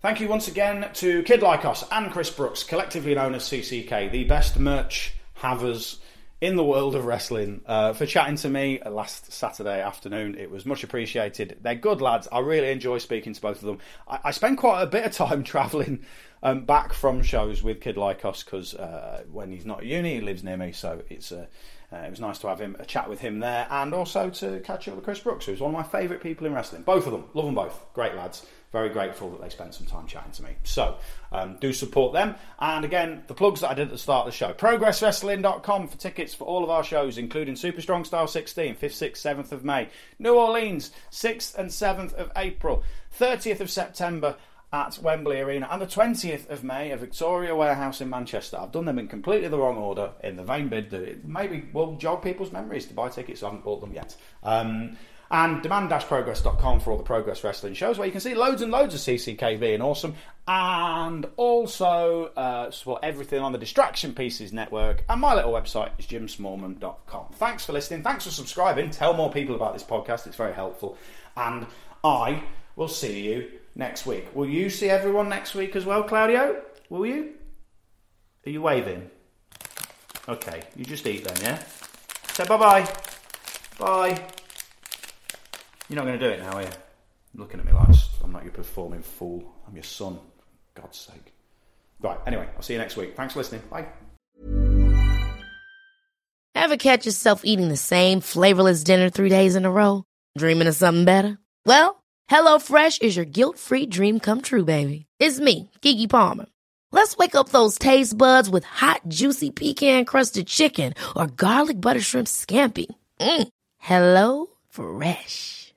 A: Thank you once again to Kid Lykos and Chris Brooks, collectively known as CCK, the best merch havers in the world of wrestling, uh, for chatting to me last Saturday afternoon. It was much appreciated. They're good lads. I really enjoy speaking to both of them. I, I spend quite a bit of time travelling um, back from shows with Kid Lykos because uh, when he's not at uni, he lives near me, so it's. Uh, uh, it was nice to have him a chat with him there, and also to catch up with Chris Brooks, who's one of my favourite people in wrestling. Both of them, love them both, great lads. Very grateful that they spent some time chatting to me. So um, do support them. And again, the plugs that I did at the start of the show: ProgressWrestling.com for tickets for all of our shows, including Super Strong Style 16, 5th, 6th, 7th of May, New Orleans, 6th and 7th of April, 30th of September at Wembley Arena and the 20th of May at Victoria Warehouse in Manchester. I've done them in completely the wrong order in the vain bid that it maybe will jog people's memories to buy tickets. I haven't bought them yet. Um, and demand-progress.com for all the Progress Wrestling shows where you can see loads and loads of CCK being awesome. And also uh, support everything on the Distraction Pieces Network. And my little website is jimsmallman.com. Thanks for listening. Thanks for subscribing. Tell more people about this podcast. It's very helpful. And I will see you next week. Will you see everyone next week as well, Claudio? Will you? Are you waving? Okay, you just eat then, yeah? Say bye bye bye. You're not going to do it now, are you? Looking at me like I'm not your performing fool. I'm your son. For God's sake. Right, anyway, I'll see you next week. Thanks for listening. Bye.
G: Ever catch yourself eating the same flavorless dinner three days in a row? Dreaming of something better? Well, HelloFresh is your guilt-free dream come true, baby. It's me, Keke Palmer. Let's wake up those taste buds with hot, juicy pecan-crusted chicken or garlic butter shrimp scampi. Mm. Hello Fresh.